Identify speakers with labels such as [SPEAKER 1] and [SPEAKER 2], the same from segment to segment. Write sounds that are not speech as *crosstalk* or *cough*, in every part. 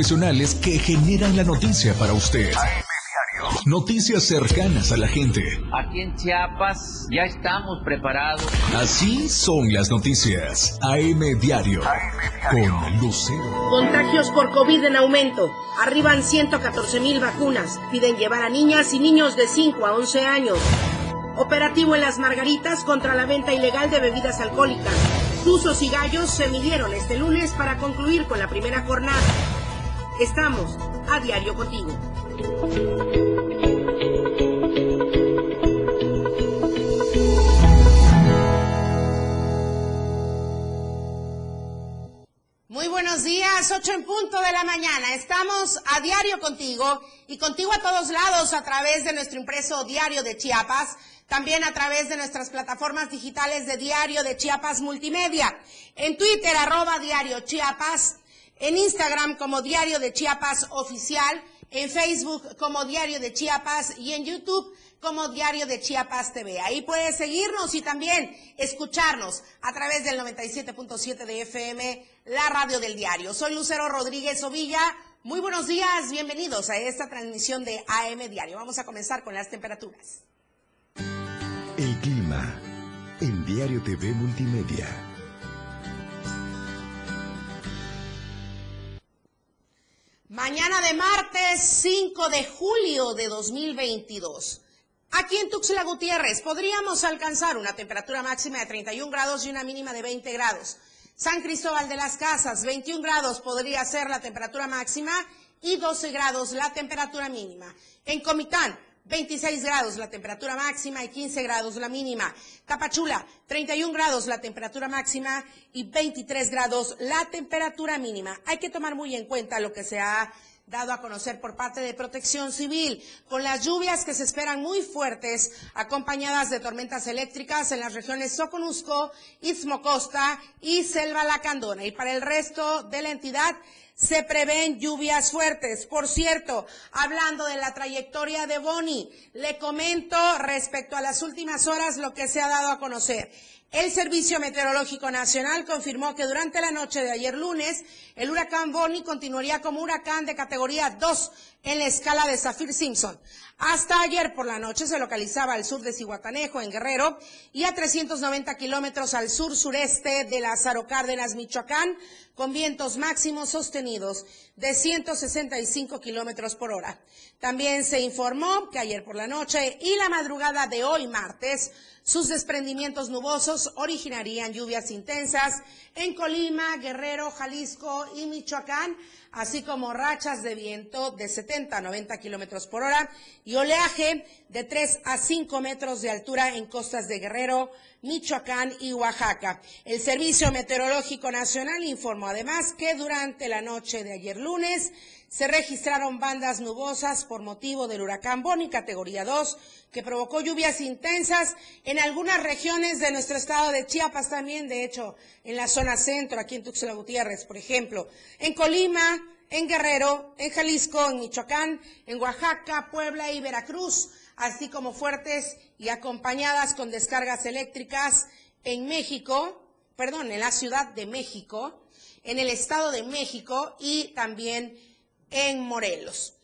[SPEAKER 1] profesionales que generan la noticia para usted. Noticias cercanas a la gente.
[SPEAKER 2] Aquí en Chiapas ya estamos preparados.
[SPEAKER 1] Así son las noticias. AM Diario. Con Lucero.
[SPEAKER 3] Contagios por COVID en aumento. Arriban 114 mil vacunas. Piden llevar a niñas y niños de 5 a 11 años. Operativo en las Margaritas contra la venta ilegal de bebidas alcohólicas. Tuzos y gallos se midieron este lunes para concluir con la primera jornada. Estamos a diario contigo. Muy buenos días, 8 en punto de la mañana. Estamos a diario contigo y contigo a todos lados a través de nuestro impreso diario de Chiapas, también a través de nuestras plataformas digitales de diario de Chiapas Multimedia, en Twitter arroba diario Chiapas, en Instagram como diario de Chiapas oficial, en Facebook como diario de Chiapas y en YouTube como Diario de Chiapas TV. Ahí puedes seguirnos y también escucharnos a través del 97.7 de FM, la radio del diario. Soy Lucero Rodríguez Ovilla. Muy buenos días, bienvenidos a esta transmisión de AM Diario. Vamos a comenzar con las temperaturas.
[SPEAKER 4] El clima en Diario TV Multimedia.
[SPEAKER 3] Mañana de martes 5 de julio de 2022. Aquí en Tuxtla Gutiérrez podríamos alcanzar una temperatura máxima de 31 grados y una mínima de 20 grados. San Cristóbal de las Casas, 21 grados podría ser la temperatura máxima y 12 grados la temperatura mínima. En Comitán, 26 grados la temperatura máxima y 15 grados la mínima. Tapachula, 31 grados la temperatura máxima y 23 grados la temperatura mínima. Hay que tomar muy en cuenta lo que se ha dado a conocer por parte de Protección Civil, con las lluvias que se esperan muy fuertes, acompañadas de tormentas eléctricas en las regiones Soconusco, Istmo Costa y Selva Lacandona. Y para el resto de la entidad, se prevén lluvias fuertes. Por cierto, hablando de la trayectoria de Boni, le comento respecto a las últimas horas lo que se ha dado a conocer. El Servicio Meteorológico Nacional confirmó que durante la noche de ayer lunes, el huracán Bonnie continuaría como huracán de categoría 2 en la escala de Zafir Simpson. Hasta ayer por la noche se localizaba al sur de Cihuatanejo, en Guerrero, y a 390 kilómetros al sur-sureste de Lázaro Cárdenas, Michoacán, con vientos máximos sostenidos de 165 kilómetros por hora. También se informó que ayer por la noche y la madrugada de hoy martes, sus desprendimientos nubosos originarían lluvias intensas en Colima, Guerrero, Jalisco y Michoacán, así como rachas de viento de 70 a 90 kilómetros por hora y oleaje de 3 a 5 metros de altura en costas de Guerrero, Michoacán y Oaxaca. El Servicio Meteorológico Nacional informó además que durante la noche de ayer lunes se registraron bandas nubosas por motivo del huracán Boni categoría 2, que provocó lluvias intensas en algunas regiones de nuestro estado de Chiapas también, de hecho, en la zona centro, aquí en Tuxtla Gutiérrez, por ejemplo, en Colima, en Guerrero, en Jalisco, en Michoacán, en Oaxaca, Puebla y Veracruz, así como fuertes y acompañadas con descargas eléctricas en México, perdón, en la Ciudad de México, en el Estado de México y también en Morelos.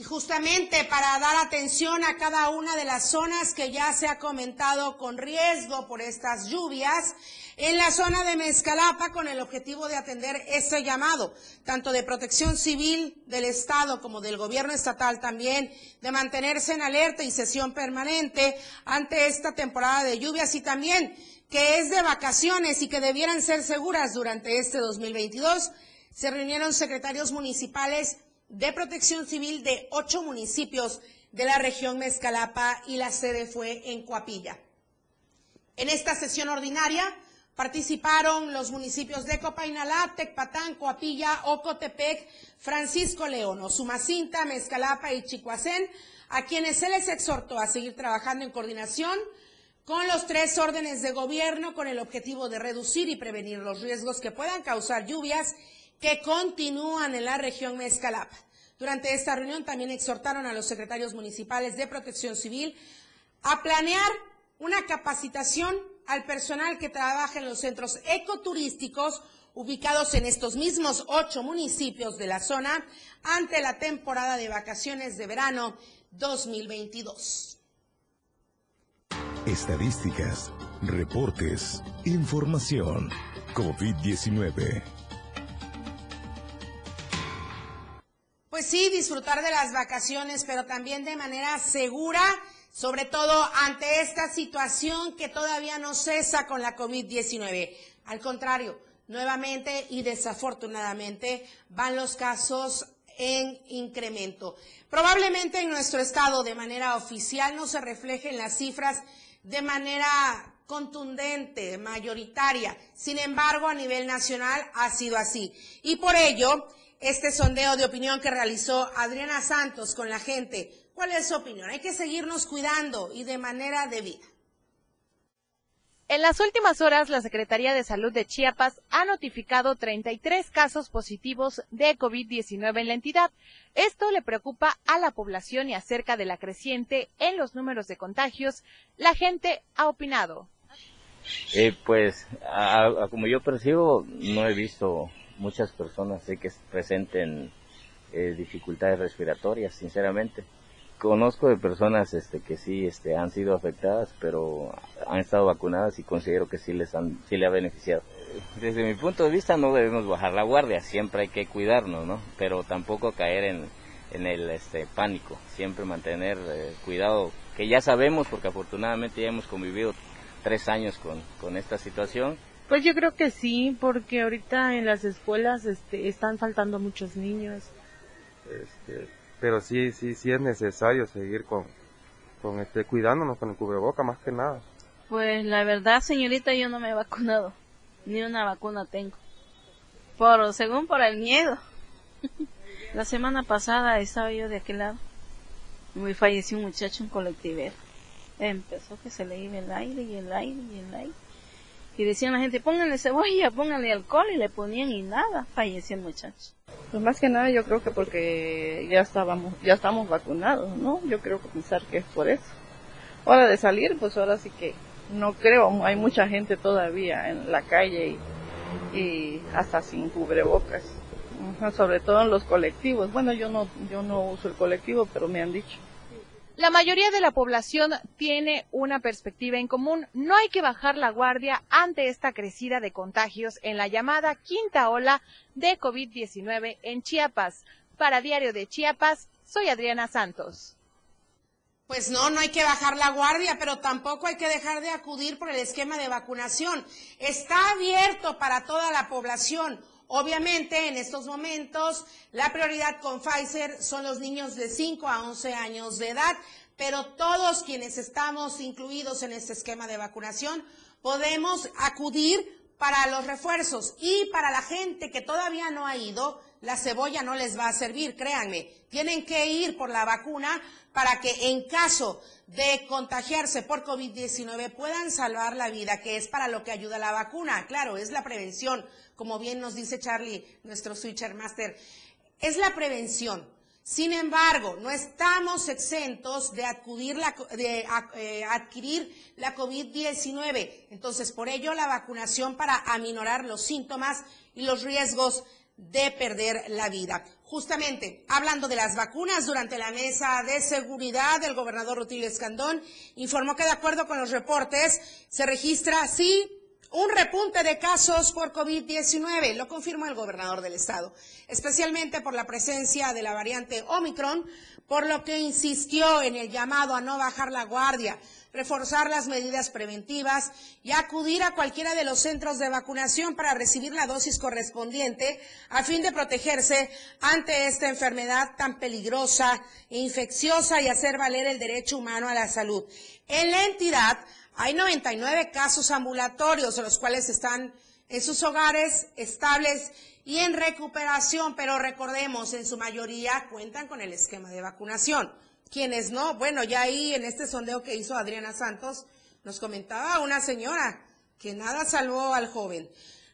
[SPEAKER 3] Y justamente para dar atención a cada una de las zonas que ya se ha comentado con riesgo por estas lluvias, en la zona de Mezcalapa con el objetivo de atender este llamado, tanto de protección civil del Estado como del gobierno estatal también, de mantenerse en alerta y sesión permanente ante esta temporada de lluvias y también que es de vacaciones y que debieran ser seguras durante este 2022, se reunieron secretarios municipales de protección civil de ocho municipios de la región Mezcalapa y la sede fue en Coapilla. En esta sesión ordinaria participaron los municipios de Copainalá, Tecpatán, Coapilla, Ocotepec, Francisco León, Sumacinta, Mezcalapa y Chicoacén, a quienes se les exhortó a seguir trabajando en coordinación con los tres órdenes de gobierno con el objetivo de reducir y prevenir los riesgos que puedan causar lluvias que continúan en la región Mezcalapa. Durante esta reunión también exhortaron a los secretarios municipales de protección civil a planear una capacitación al personal que trabaja en los centros ecoturísticos ubicados en estos mismos ocho municipios de la zona ante la temporada de vacaciones de verano 2022.
[SPEAKER 4] Estadísticas, reportes, información. COVID-19.
[SPEAKER 3] Pues sí, disfrutar de las vacaciones, pero también de manera segura, sobre todo ante esta situación que todavía no cesa con la COVID-19. Al contrario, nuevamente y desafortunadamente van los casos en incremento. Probablemente en nuestro estado de manera oficial no se reflejen las cifras de manera contundente, mayoritaria. Sin embargo, a nivel nacional ha sido así. Y por ello, este sondeo de opinión que realizó Adriana Santos con la gente, ¿cuál es su opinión? Hay que seguirnos cuidando y de manera debida.
[SPEAKER 5] En las últimas horas, la Secretaría de Salud de Chiapas ha notificado 33 casos positivos de COVID-19 en la entidad. Esto le preocupa a la población y acerca de la creciente en los números de contagios, la gente ha opinado.
[SPEAKER 6] Eh, pues, como yo percibo, no he visto muchas personas que presenten eh, dificultades respiratorias, sinceramente. Conozco de personas este que sí este han sido afectadas pero han estado vacunadas y considero que sí les han sí le ha beneficiado. Desde mi punto de vista no debemos bajar la guardia siempre hay que cuidarnos no pero tampoco caer en, en el este pánico siempre mantener eh, cuidado que ya sabemos porque afortunadamente ya hemos convivido tres años con, con esta situación
[SPEAKER 7] pues yo creo que sí porque ahorita en las escuelas este están faltando muchos niños
[SPEAKER 8] este pero sí, sí, sí es necesario seguir con, con este, cuidándonos con el cubreboca más que nada.
[SPEAKER 9] Pues la verdad, señorita, yo no me he vacunado, ni una vacuna tengo. Por, según por el miedo. *laughs* la semana pasada estaba yo de aquel lado. Me falleció un muchacho en colectivero. Empezó que se le iba el aire y el aire y el aire. Y decían la gente, pónganle cebolla, pónganle alcohol y le ponían y nada, falleció el muchacho.
[SPEAKER 10] Pues más que nada yo creo que porque ya estábamos, ya estamos vacunados, ¿no? Yo creo que pensar que es por eso. Hora de salir, pues ahora sí que no creo, hay mucha gente todavía en la calle y, hasta sin cubrebocas, sobre todo en los colectivos. Bueno, yo no, yo no uso el colectivo, pero me han dicho.
[SPEAKER 5] La mayoría de la población tiene una perspectiva en común. No hay que bajar la guardia ante esta crecida de contagios en la llamada quinta ola de COVID-19 en Chiapas. Para Diario de Chiapas, soy Adriana Santos.
[SPEAKER 3] Pues no, no hay que bajar la guardia, pero tampoco hay que dejar de acudir por el esquema de vacunación. Está abierto para toda la población. Obviamente, en estos momentos, la prioridad con Pfizer son los niños de 5 a 11 años de edad, pero todos quienes estamos incluidos en este esquema de vacunación podemos acudir para los refuerzos. Y para la gente que todavía no ha ido, la cebolla no les va a servir, créanme. Tienen que ir por la vacuna para que en caso de contagiarse por COVID-19 puedan salvar la vida, que es para lo que ayuda la vacuna. Claro, es la prevención, como bien nos dice Charlie, nuestro switcher master. Es la prevención. Sin embargo, no estamos exentos de, eh, adquirir la COVID-19. Entonces, por ello, la vacunación para aminorar los síntomas y los riesgos de perder la vida. Justamente, hablando de las vacunas, durante la mesa de seguridad, el gobernador Rutilio Escandón informó que de acuerdo con los reportes, se registra, sí, un repunte de casos por COVID-19, lo confirmó el gobernador del estado, especialmente por la presencia de la variante Omicron, por lo que insistió en el llamado a no bajar la guardia, reforzar las medidas preventivas y acudir a cualquiera de los centros de vacunación para recibir la dosis correspondiente a fin de protegerse ante esta enfermedad tan peligrosa e infecciosa y hacer valer el derecho humano a la salud. En la entidad hay 99 casos ambulatorios, los cuales están en sus hogares estables y en recuperación, pero recordemos, en su mayoría cuentan con el esquema de vacunación. Quienes no, bueno, ya ahí en este sondeo que hizo Adriana Santos, nos comentaba una señora que nada salvó al joven.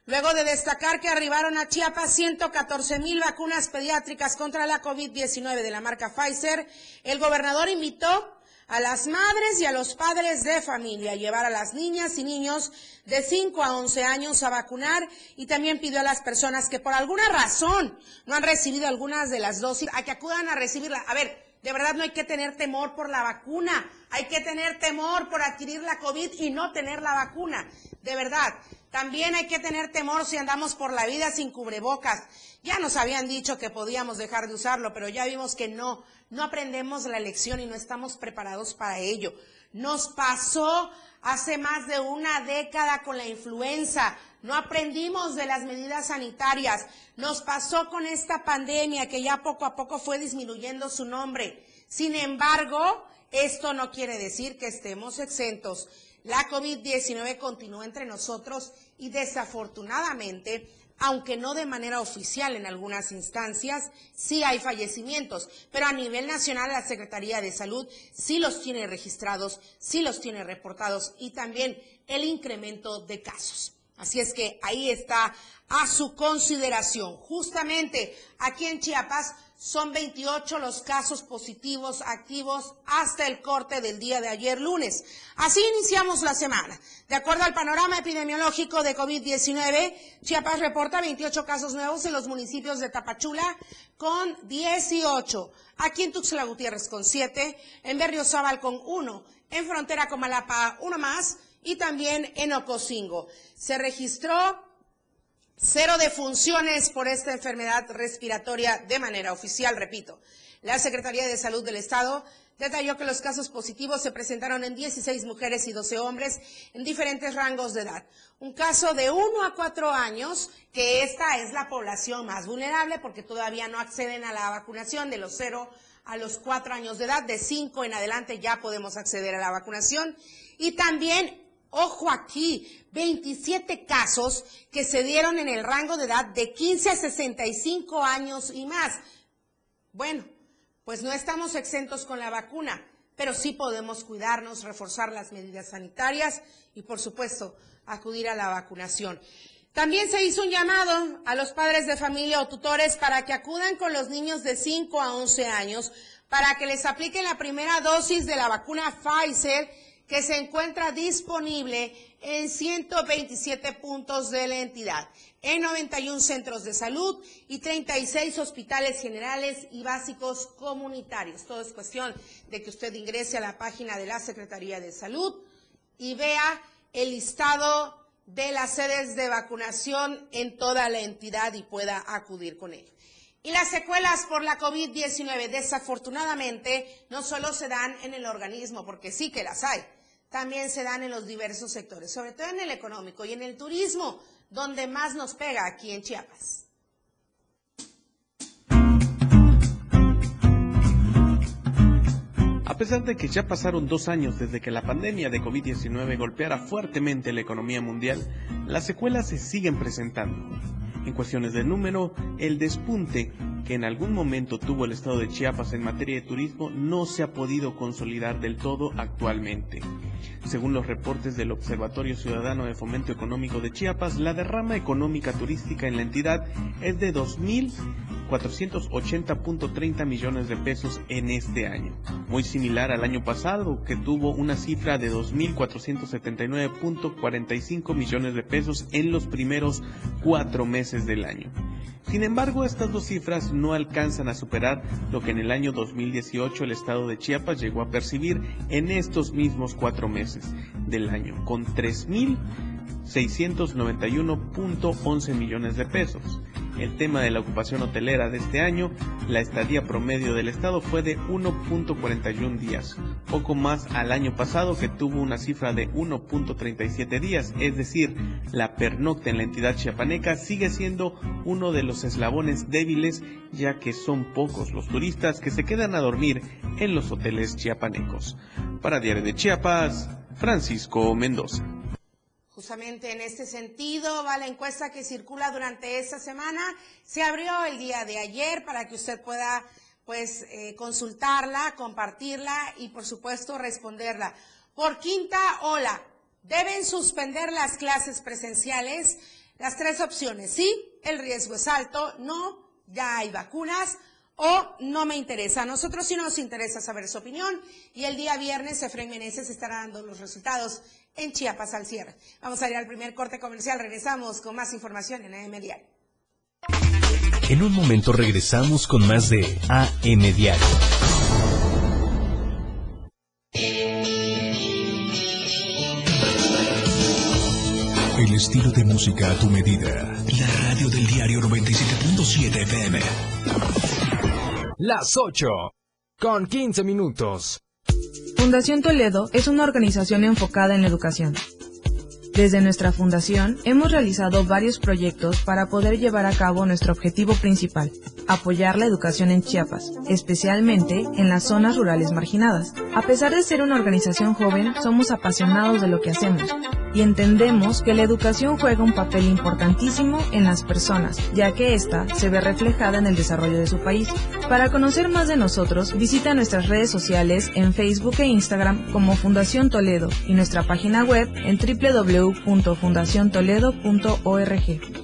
[SPEAKER 3] Luego de destacar que arribaron a Chiapas 114 mil vacunas pediátricas contra la COVID-19 de la marca Pfizer, el gobernador invitó a las madres y a los padres de familia, llevar a las niñas y niños de 5 a 11 años a vacunar y también pidió a las personas que por alguna razón no han recibido algunas de las dosis a que acudan a recibirla. A ver, de verdad no hay que tener temor por la vacuna, hay que tener temor por adquirir la COVID y no tener la vacuna. De verdad, también hay que tener temor si andamos por la vida sin cubrebocas. Ya nos habían dicho que podíamos dejar de usarlo, pero ya vimos que no no aprendemos la lección y no estamos preparados para ello. Nos pasó hace más de una década con la influenza. No aprendimos de las medidas sanitarias. Nos pasó con esta pandemia que ya poco a poco fue disminuyendo su nombre. Sin embargo, esto no quiere decir que estemos exentos. La COVID-19 continúa entre nosotros y desafortunadamente aunque no de manera oficial en algunas instancias, sí hay fallecimientos, pero a nivel nacional la Secretaría de Salud sí los tiene registrados, sí los tiene reportados y también el incremento de casos. Así es que ahí está a su consideración. Justamente aquí en Chiapas son 28 los casos positivos activos hasta el corte del día de ayer lunes. Así iniciamos la semana. De acuerdo al panorama epidemiológico de COVID-19, Chiapas reporta 28 casos nuevos en los municipios de Tapachula con 18, aquí en Tuxtla Gutiérrez con 7, en Berriozábal con 1, en Frontera con Malapa uno más y también en Ocosingo. Se registró Cero defunciones por esta enfermedad respiratoria de manera oficial, repito. La Secretaría de Salud del Estado detalló que los casos positivos se presentaron en 16 mujeres y 12 hombres en diferentes rangos de edad. Un caso de 1 a 4 años, que esta es la población más vulnerable porque todavía no acceden a la vacunación de los 0 a los 4 años de edad, de 5 en adelante ya podemos acceder a la vacunación. Y también Ojo aquí, 27 casos que se dieron en el rango de edad de 15 a 65 años y más. Bueno, pues no estamos exentos con la vacuna, pero sí podemos cuidarnos, reforzar las medidas sanitarias y, por supuesto, acudir a la vacunación. También se hizo un llamado a los padres de familia o tutores para que acudan con los niños de 5 a 11 años para que les apliquen la primera dosis de la vacuna Pfizer que se encuentra disponible en 127 puntos de la entidad, en 91 centros de salud y 36 hospitales generales y básicos comunitarios. Todo es cuestión de que usted ingrese a la página de la Secretaría de Salud y vea el listado de las sedes de vacunación en toda la entidad y pueda acudir con ello. Y las secuelas por la COVID-19 desafortunadamente no solo se dan en el organismo, porque sí que las hay, también se dan en los diversos sectores, sobre todo en el económico y en el turismo, donde más nos pega aquí en Chiapas.
[SPEAKER 11] A pesar de que ya pasaron dos años desde que la pandemia de COVID-19 golpeara fuertemente la economía mundial, las secuelas se siguen presentando. En cuestiones de número, el despunte que en algún momento tuvo el estado de Chiapas en materia de turismo no se ha podido consolidar del todo actualmente. Según los reportes del Observatorio Ciudadano de Fomento Económico de Chiapas, la derrama económica turística en la entidad es de 2.480.30 millones de pesos en este año, muy similar al año pasado que tuvo una cifra de 2.479.45 millones de pesos en los primeros cuatro meses del año. Sin embargo, estas dos cifras no alcanzan a superar lo que en el año 2018 el estado de Chiapas llegó a percibir en estos mismos cuatro meses del año, con 3.691.11 millones de pesos el tema de la ocupación hotelera de este año, la estadía promedio del estado fue de 1.41 días, poco más al año pasado que tuvo una cifra de 1.37 días, es decir, la pernocta en la entidad chiapaneca sigue siendo uno de los eslabones débiles ya que son pocos los turistas que se quedan a dormir en los hoteles chiapanecos. Para Diario de Chiapas, Francisco Mendoza.
[SPEAKER 3] Justamente en este sentido va la encuesta que circula durante esta semana. Se abrió el día de ayer para que usted pueda pues eh, consultarla, compartirla y por supuesto responderla. Por quinta ola, ¿deben suspender las clases presenciales? Las tres opciones, sí, el riesgo es alto, no, ya hay vacunas o no me interesa. A nosotros sí nos interesa saber su opinión y el día viernes Efraín Meneses estará dando los resultados en Chiapas al cierre. Vamos a ir al primer corte comercial. Regresamos con más información en AM Diario.
[SPEAKER 1] En un momento regresamos con más de AM Diario. El estilo de música a tu medida. La radio del diario 97.7 FM.
[SPEAKER 12] Las 8. Con 15 minutos.
[SPEAKER 13] Fundación Toledo es una organización enfocada en la educación. Desde nuestra fundación hemos realizado varios proyectos para poder llevar a cabo nuestro objetivo principal, apoyar la educación en Chiapas, especialmente en las zonas rurales marginadas. A pesar de ser una organización joven, somos apasionados de lo que hacemos y entendemos que la educación juega un papel importantísimo en las personas, ya que ésta se ve reflejada en el desarrollo de su país. Para conocer más de nosotros, visita nuestras redes sociales en Facebook e Instagram como Fundación Toledo y nuestra página web en www.fundaciontoledo.org.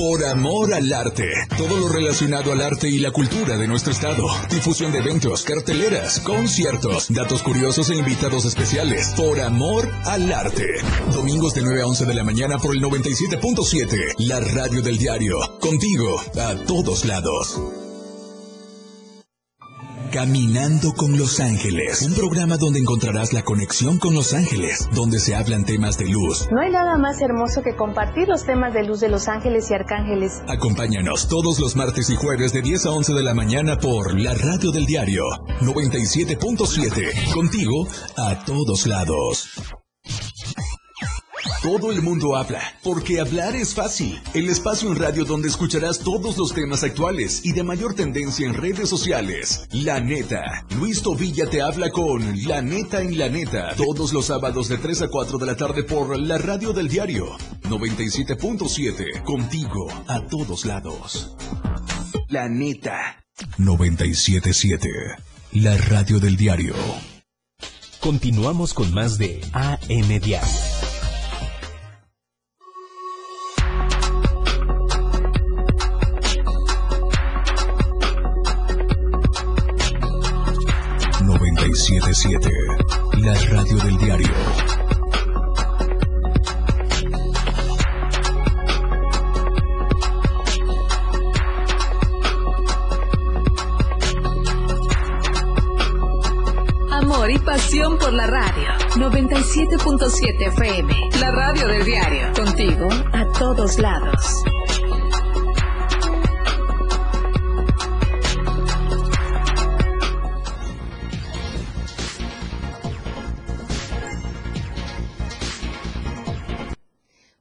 [SPEAKER 1] Por amor al arte. Todo lo relacionado al arte y la cultura de nuestro estado. Difusión de eventos, carteleras, conciertos, datos curiosos e invitados especiales. Por amor al arte. Domingos de 9 a 11 de la mañana por el 97.7. La radio del diario. Contigo, a todos lados. Caminando con Los Ángeles, un programa donde encontrarás la conexión con Los Ángeles, donde se hablan temas de luz.
[SPEAKER 14] No hay nada más hermoso que compartir los temas de luz de Los Ángeles y Arcángeles.
[SPEAKER 1] Acompáñanos todos los martes y jueves de 10 a 11 de la mañana por la radio del diario 97.7. Contigo a todos lados. Todo el mundo habla, porque hablar es fácil. El espacio en radio donde escucharás todos los temas actuales y de mayor tendencia en redes sociales. La neta. Luis Tobilla te habla con La neta en la neta. Todos los sábados de 3 a 4 de la tarde por la radio del diario 97.7. Contigo a todos lados. La neta. 97.7. La radio del diario.
[SPEAKER 12] Continuamos con más de AM Diario.
[SPEAKER 1] La radio del diario.
[SPEAKER 15] Amor y pasión por la radio. 97.7 FM. La radio del diario. Contigo a todos lados.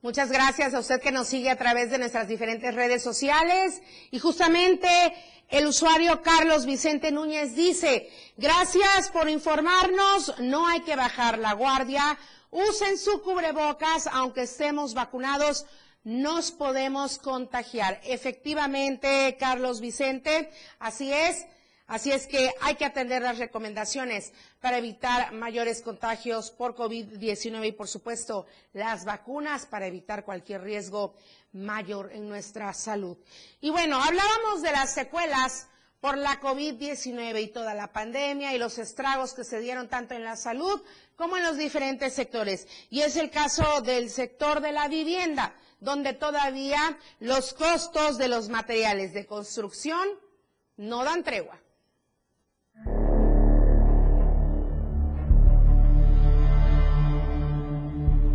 [SPEAKER 3] Muchas gracias a usted que nos sigue a través de nuestras diferentes redes sociales. Y justamente el usuario Carlos Vicente Núñez dice, gracias por informarnos, no hay que bajar la guardia, usen su cubrebocas, aunque estemos vacunados, nos podemos contagiar. Efectivamente, Carlos Vicente, así es. Así es que hay que atender las recomendaciones para evitar mayores contagios por COVID-19 y, por supuesto, las vacunas para evitar cualquier riesgo mayor en nuestra salud. Y bueno, hablábamos de las secuelas por la COVID-19 y toda la pandemia y los estragos que se dieron tanto en la salud como en los diferentes sectores. Y es el caso del sector de la vivienda, donde todavía los costos de los materiales de construcción no dan tregua.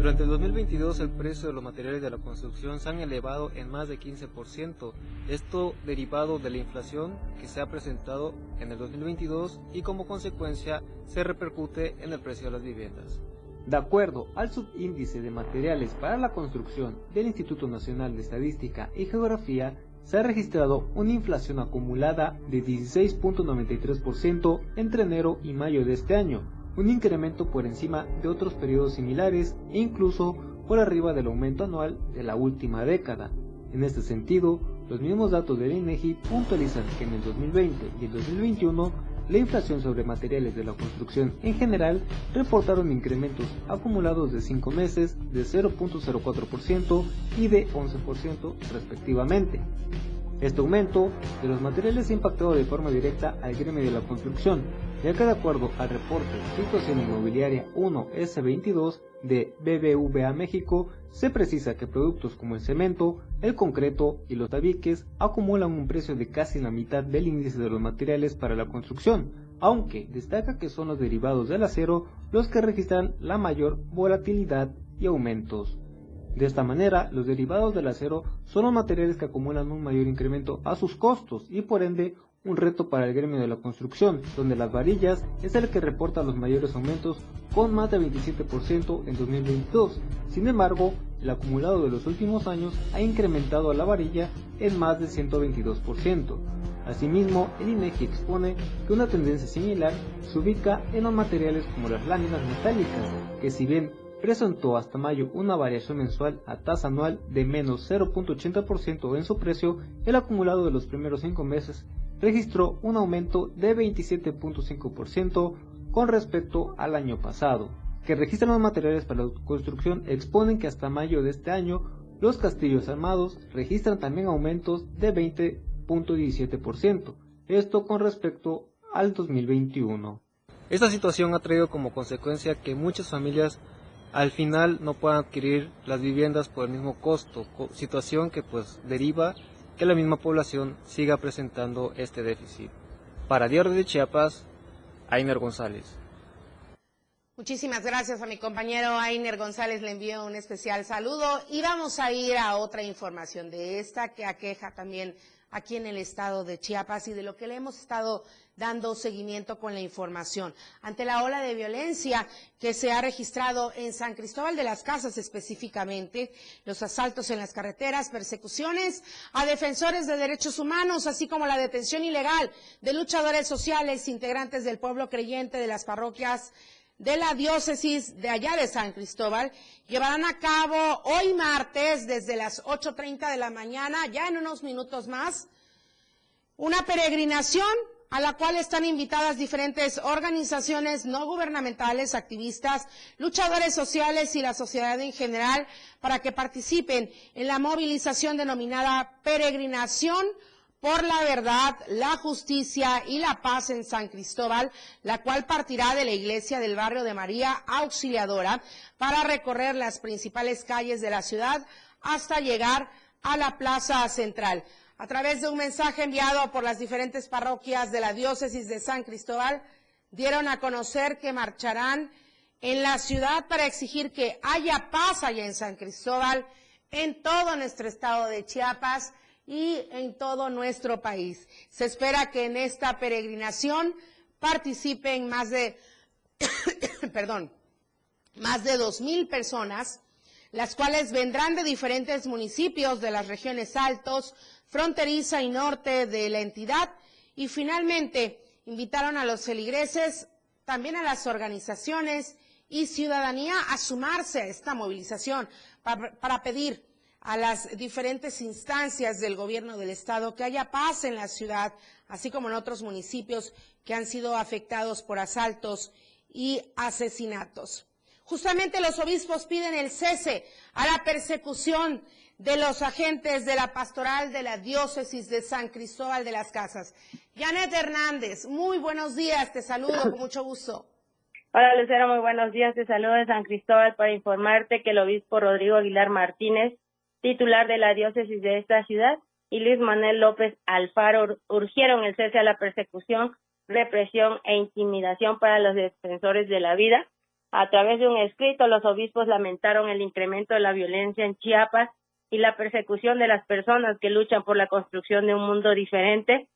[SPEAKER 16] Durante el 2022 el precio de los materiales de la construcción se han elevado en más de 15%, esto derivado de la inflación que se ha presentado en el 2022 y como consecuencia se repercute en el precio de las viviendas. De acuerdo al subíndice de materiales para la construcción del Instituto Nacional de Estadística y Geografía, se ha registrado una inflación acumulada de 16.93% entre enero y mayo de este año, un incremento por encima de otros periodos similares e incluso por arriba del aumento anual de la última década. En este sentido, los mismos datos del INEGI puntualizan que en el 2020 y el 2021 la inflación sobre materiales de la construcción en general reportaron incrementos acumulados de 5 meses de 0.04% y de 11% respectivamente. Este aumento de los materiales ha impactado de forma directa al gremio de la construcción, ya que de acuerdo al reporte Situación Inmobiliaria 1S22 de BBVA México, se precisa que productos como el cemento, el concreto y los tabiques acumulan un precio de casi la mitad del índice de los materiales para la construcción, aunque destaca que son los derivados del acero los que registran la mayor volatilidad y aumentos. De esta manera, los derivados del acero son los materiales que acumulan un mayor incremento a sus costos y por ende un reto para el gremio de la construcción, donde las varillas es el que reporta los mayores aumentos con más de 27% en 2022. Sin embargo, el acumulado de los últimos años ha incrementado a la varilla en más de 122%. Asimismo, el INEGI expone que una tendencia similar se ubica en los materiales como las láminas metálicas, que si bien presentó hasta mayo una variación mensual a tasa anual de menos 0.80% en su precio, el acumulado de los primeros 5 meses registró un aumento de 27.5% con respecto al año pasado. Que registran los materiales para la construcción exponen que hasta mayo de este año los castillos armados registran también aumentos de 20.17%, esto con respecto al 2021. Esta situación ha traído como consecuencia que muchas familias al final no puedan adquirir las viviendas por el mismo costo, situación que pues deriva que la misma población siga presentando este déficit. Para Diario de Chiapas, Ainer González.
[SPEAKER 3] Muchísimas gracias a mi compañero Ainer González, le envío un especial saludo y vamos a ir a otra información de esta que aqueja también aquí en el estado de Chiapas y de lo que le hemos estado dando seguimiento con la información. Ante la ola de violencia que se ha registrado en San Cristóbal de las Casas específicamente, los asaltos en las carreteras, persecuciones a defensores de derechos humanos, así como la detención ilegal de luchadores sociales, integrantes del pueblo creyente de las parroquias de la diócesis de allá de San Cristóbal llevarán a cabo hoy martes desde las 8.30 de la mañana, ya en unos minutos más, una peregrinación a la cual están invitadas diferentes organizaciones no gubernamentales, activistas, luchadores sociales y la sociedad en general para que participen en la movilización denominada Peregrinación por la verdad, la justicia y la paz en San Cristóbal, la cual partirá de la iglesia del barrio de María Auxiliadora para recorrer las principales calles de la ciudad hasta llegar a la plaza central. A través de un mensaje enviado por las diferentes parroquias de la diócesis de San Cristóbal, dieron a conocer que marcharán en la ciudad para exigir que haya paz allá en San Cristóbal, en todo nuestro estado de Chiapas y en todo nuestro país. Se espera que en esta peregrinación participen más de, *coughs* perdón, más de dos mil personas, las cuales vendrán de diferentes municipios de las regiones altos, fronteriza y norte de la entidad. Y finalmente, invitaron a los feligreses, también a las organizaciones y ciudadanía a sumarse a esta movilización para, pedir a las diferentes instancias del gobierno del Estado que haya paz en la ciudad, así como en otros municipios que han sido afectados por asaltos y asesinatos. Justamente los obispos piden el cese a la persecución de los agentes de la pastoral de la diócesis de San Cristóbal de las Casas. Janet Hernández, muy buenos días, te saludo con mucho gusto.
[SPEAKER 17] Hola Lucero, muy buenos días, te saludo de San Cristóbal para informarte que el obispo Rodrigo Aguilar Martínez, titular de la diócesis de esta ciudad, y Luis Manuel López Alfaro urgieron el cese a la persecución, represión e intimidación para los defensores de la vida. A través de un escrito, los obispos lamentaron el incremento de la violencia en Chiapas y la persecución de las personas que luchan por la construcción de un mundo diferente.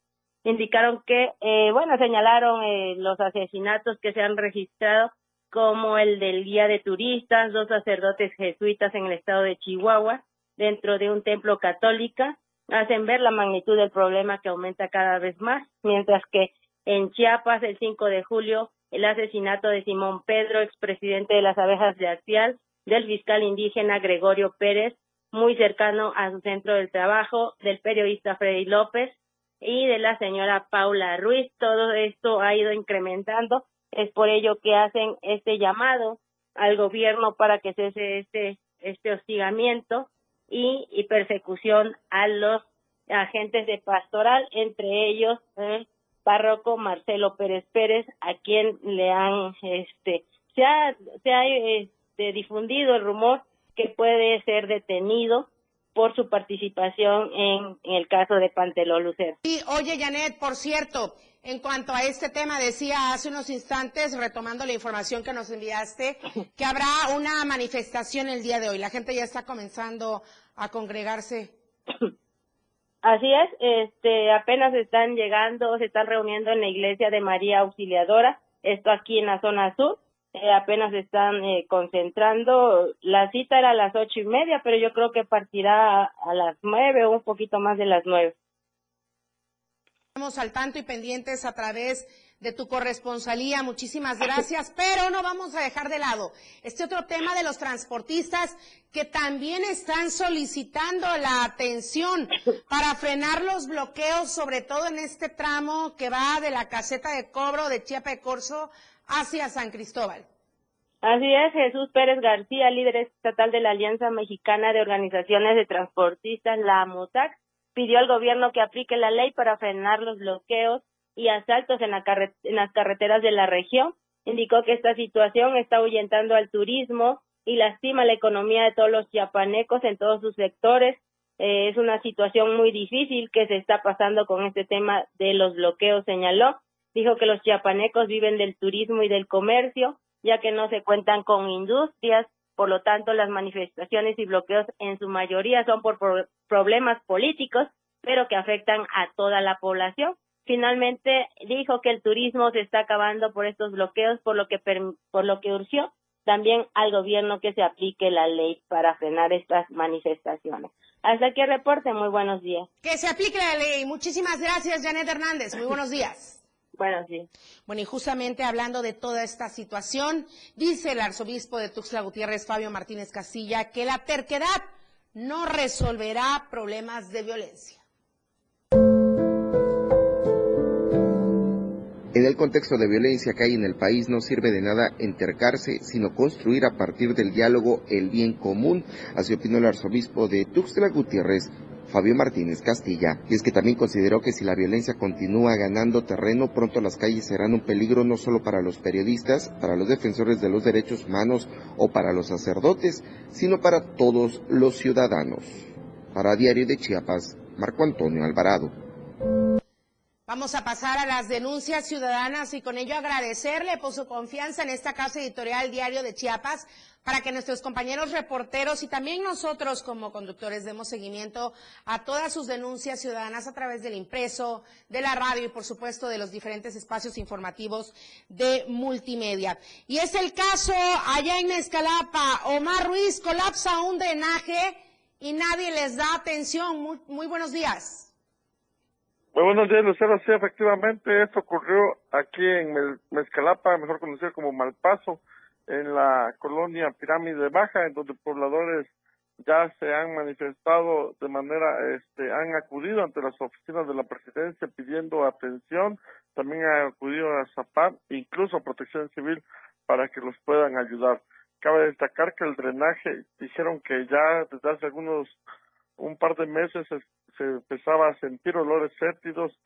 [SPEAKER 17] Indicaron que, eh, bueno, señalaron eh, los asesinatos que se han registrado, como el del guía de turistas, dos sacerdotes jesuitas en el estado de Chihuahua, dentro de un templo católica, hacen ver la magnitud del problema que aumenta cada vez más, mientras que en Chiapas, el 5 de julio, el asesinato de Simón Pedro, expresidente de las abejas de Axial, del fiscal indígena Gregorio Pérez, muy cercano a su centro del trabajo, del periodista Freddy López, y de la señora Paula Ruiz. Todo esto ha ido incrementando. Es por ello que hacen este llamado al gobierno para que cese este, este hostigamiento y, y persecución a los agentes de pastoral, entre ellos el párroco Marcelo Pérez Pérez, a quien le han, este, se ha, se ha este, difundido el rumor que puede ser detenido por su participación en, en el caso de Panteló Lucero.
[SPEAKER 3] Y oye, Janet, por cierto, en cuanto a este tema, decía hace unos instantes, retomando la información que nos enviaste, que habrá una manifestación el día de hoy. La gente ya está comenzando a congregarse.
[SPEAKER 17] Así es, este, apenas están llegando, se están reuniendo en la iglesia de María Auxiliadora, esto aquí en la zona sur, eh, apenas están eh, concentrando. La cita era a las ocho y media, pero yo creo que partirá a, a las nueve o un poquito más de las nueve.
[SPEAKER 3] Estamos al tanto y pendientes a través de tu corresponsalía. Muchísimas gracias, pero no vamos a dejar de lado este otro tema de los transportistas que también están solicitando la atención para frenar los bloqueos, sobre todo en este tramo que va de la caseta de cobro de Chiapa de Corzo hacia San Cristóbal.
[SPEAKER 17] Así es, Jesús Pérez García, líder estatal de la Alianza Mexicana de Organizaciones de Transportistas, la AMOTAC, pidió al gobierno que aplique la ley para frenar los bloqueos y asaltos en, la en las carreteras de la región. Indicó que esta situación está ahuyentando al turismo y lastima la economía de todos los chiapanecos en todos sus sectores. Eh, es una situación muy difícil que se está pasando con este tema de los bloqueos, señaló. Dijo que los chiapanecos viven del turismo y del comercio, ya que no se cuentan con industrias, por lo tanto las manifestaciones y bloqueos en su mayoría son por problemas políticos, pero que afectan a toda la población. Finalmente dijo que el turismo se está acabando por estos bloqueos, por lo que por lo que urgió también al gobierno que se aplique la ley para frenar estas manifestaciones. Hasta aquí el reporte, muy buenos días.
[SPEAKER 3] Que se aplique la ley. Muchísimas gracias, Janet Hernández. Muy buenos días.
[SPEAKER 17] Bueno, sí.
[SPEAKER 3] Bueno, y justamente hablando de toda esta situación, dice el arzobispo de Tuxtla Gutiérrez, Fabio Martínez Castilla, que la terquedad no resolverá problemas de violencia.
[SPEAKER 18] En el contexto de violencia que hay en el país no sirve de nada entercarse, sino construir a partir del diálogo el bien común, así opinó el arzobispo de Tuxtla Gutiérrez, Fabio Martínez Castilla, y es que también consideró que si la violencia continúa ganando terreno, pronto las calles serán un peligro no solo para los periodistas, para los defensores de los derechos humanos o para los sacerdotes, sino para todos los ciudadanos. Para Diario de Chiapas, Marco Antonio Alvarado.
[SPEAKER 3] Vamos a pasar a las denuncias ciudadanas y con ello agradecerle por su confianza en esta casa editorial Diario de Chiapas para que nuestros compañeros reporteros y también nosotros como conductores demos seguimiento a todas sus denuncias ciudadanas a través del impreso, de la radio y por supuesto de los diferentes espacios informativos de multimedia. Y es el caso allá en Escalapa, Omar Ruiz colapsa un drenaje y nadie les da atención. Muy, muy buenos días.
[SPEAKER 19] Muy buenos días, Lucero. Sí, efectivamente, esto ocurrió aquí en Mezcalapa, mejor conocido como Malpaso, en la colonia Pirámide Baja, en donde pobladores ya se han manifestado de manera, este, han acudido ante las oficinas de la presidencia pidiendo atención, también han acudido a ZAPAR, incluso a Protección Civil, para que los puedan ayudar. Cabe destacar que el drenaje, dijeron que ya desde hace algunos, un par de meses se empezaba a sentir olores fétidos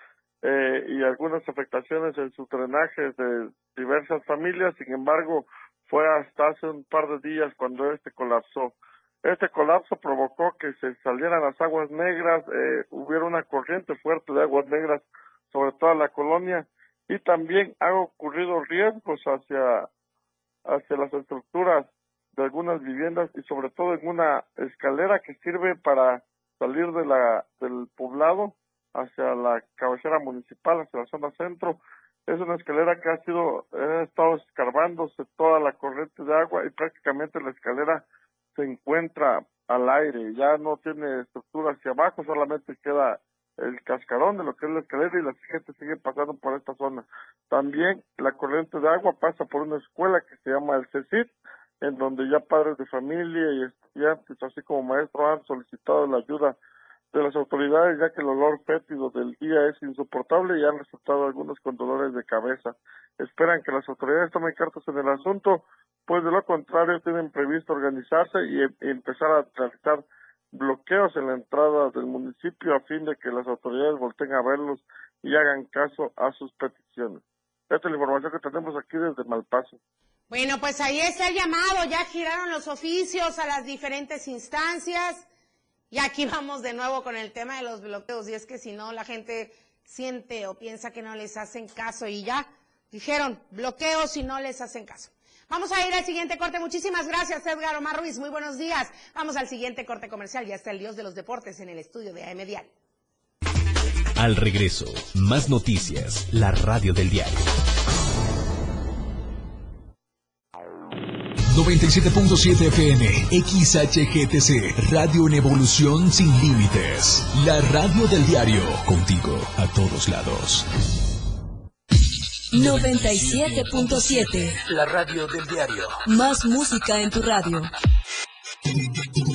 [SPEAKER 19] eh, y algunas afectaciones en su drenaje de diversas familias. Sin embargo, fue hasta hace un par de días cuando este colapsó. Este colapso provocó que se salieran las aguas negras, eh, hubiera una corriente fuerte de aguas negras sobre toda la colonia y también ha ocurrido riesgos hacia, hacia las estructuras de algunas viviendas y sobre todo en una escalera que sirve para salir de la, del poblado hacia la cabecera municipal, hacia la zona centro. Es una escalera que ha sido, ha estado escarbándose toda la corriente de agua y prácticamente la escalera se encuentra al aire, ya no tiene estructura hacia abajo, solamente queda el cascarón de lo que es la escalera y la gente sigue pasando por esta zona. También la corriente de agua pasa por una escuela que se llama el CECIT, en donde ya padres de familia y estudiantes, así como maestros, han solicitado la ayuda de las autoridades ya que el olor fétido del día es insoportable y han resultado algunos con dolores de cabeza. Esperan que las autoridades tomen cartas en el asunto, pues de lo contrario tienen previsto organizarse y em- empezar a realizar bloqueos en la entrada del municipio a fin de que las autoridades volteen a verlos y hagan caso a sus peticiones. Esta es la información que tenemos aquí desde Malpaso.
[SPEAKER 3] Bueno, pues ahí está el llamado, ya giraron los oficios a las diferentes instancias y aquí *laughs* vamos de nuevo con el tema de los bloqueos y es que si no la gente siente o piensa que no les hacen caso y ya dijeron bloqueos y no les hacen caso. Vamos a ir al siguiente corte. Muchísimas gracias, Edgar Omar Ruiz. Muy buenos días. Vamos al siguiente corte comercial. Ya está el dios de los deportes en el estudio de AM Diario.
[SPEAKER 12] Al regreso, más noticias, la radio del diario.
[SPEAKER 1] 97.7 FM, XHGTC, Radio en Evolución Sin Límites. La radio del diario, contigo a todos lados.
[SPEAKER 15] 97.7.
[SPEAKER 20] La radio del diario.
[SPEAKER 15] Más música en tu radio.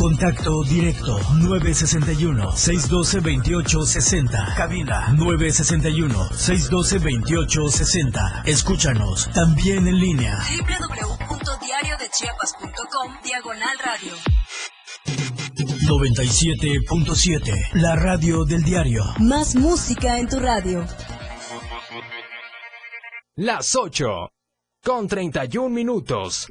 [SPEAKER 21] Contacto directo 961-612-2860. Cabina 961-612-2860. Escúchanos también en línea.
[SPEAKER 15] www.diariodechiapas.com Diagonal Radio.
[SPEAKER 21] 97.7. La radio del diario.
[SPEAKER 15] Más música en tu radio.
[SPEAKER 22] Las 8 con 31 minutos.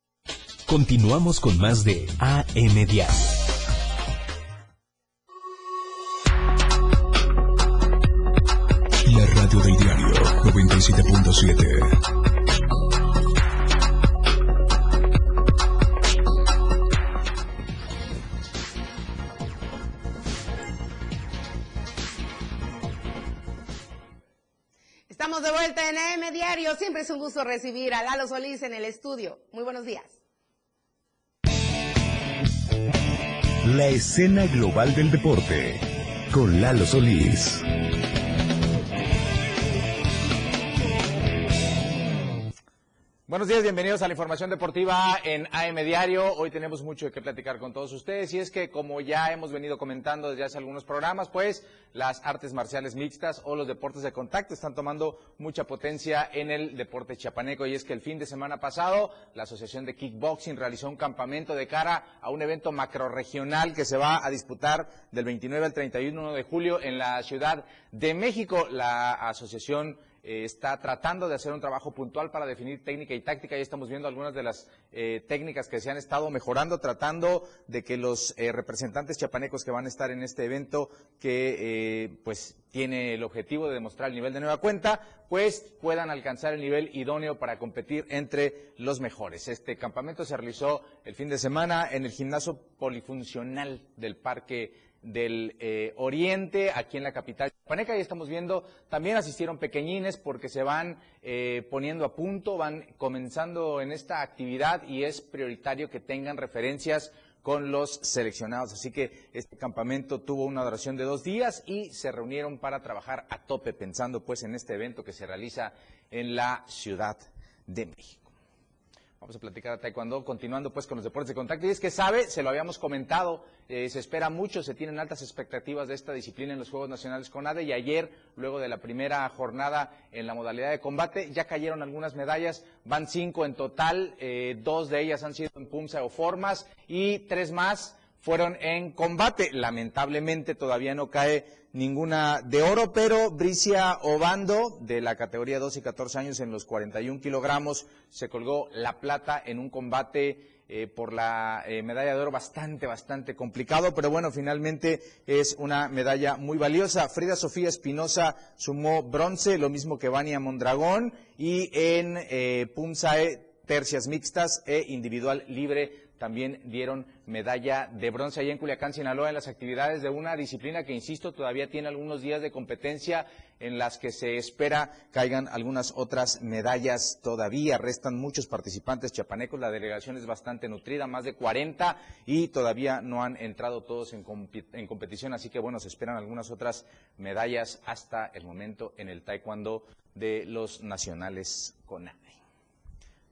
[SPEAKER 12] Continuamos con más de AM Diario.
[SPEAKER 1] La radio del diario 97.7.
[SPEAKER 3] Estamos de vuelta en AM Diario. Siempre es un gusto recibir a Lalo Solís en el estudio. Muy buenos días.
[SPEAKER 4] La escena global del deporte con Lalo Solís.
[SPEAKER 23] Buenos días, bienvenidos a la información deportiva en AM Diario. Hoy tenemos mucho que platicar con todos ustedes y es que como ya hemos venido comentando desde hace algunos programas, pues las artes marciales mixtas o los deportes de contacto están tomando mucha potencia en el deporte chiapaneco y es que el fin de semana pasado la Asociación de Kickboxing realizó un campamento de cara a un evento macroregional que se va a disputar del 29 al 31 de julio en la Ciudad de México. La asociación eh, está tratando de hacer un trabajo puntual para definir técnica y táctica. Ya estamos viendo algunas de las eh, técnicas que se han estado mejorando, tratando de que los eh, representantes chiapanecos que van a estar en este evento, que eh, pues tiene el objetivo de demostrar el nivel de nueva cuenta, pues puedan alcanzar el nivel idóneo para competir entre los mejores. Este campamento se realizó el fin de semana en el gimnasio polifuncional del Parque del eh, Oriente, aquí en la capital chiapaneca, y estamos viendo, también asistieron pequeñines porque se van eh, poniendo a punto, van comenzando en esta actividad y es prioritario que tengan referencias con los seleccionados. Así que este campamento tuvo una duración de dos días y se reunieron para trabajar a tope, pensando pues en este evento que se realiza en la Ciudad de México. Vamos a platicar de taekwondo, continuando pues con los deportes de contacto. Y es que sabe, se lo habíamos comentado, eh, se espera mucho, se tienen altas expectativas de esta disciplina en los Juegos Nacionales con ADE y ayer, luego de la primera jornada en la modalidad de combate, ya cayeron algunas medallas, van cinco en total, eh, dos de ellas han sido en Pumsa o Formas y tres más fueron en combate. Lamentablemente todavía no cae ninguna de oro, pero Bricia Obando, de la categoría 12 y 14 años en los 41 kilogramos, se colgó la plata en un combate eh, por la eh, medalla de oro bastante, bastante complicado, pero bueno, finalmente es una medalla muy valiosa. Frida Sofía Espinosa sumó bronce, lo mismo que Vania Mondragón, y en eh, Punzae tercias mixtas e individual libre también dieron medalla de bronce allá en Culiacán, Sinaloa, en las actividades de una disciplina que, insisto, todavía tiene algunos días de competencia en las que se espera caigan algunas otras medallas todavía. Restan muchos participantes chapanecos, la delegación es bastante nutrida, más de 40, y todavía no han entrado todos en, en competición, así que bueno, se esperan algunas otras medallas hasta el momento en el taekwondo de los nacionales.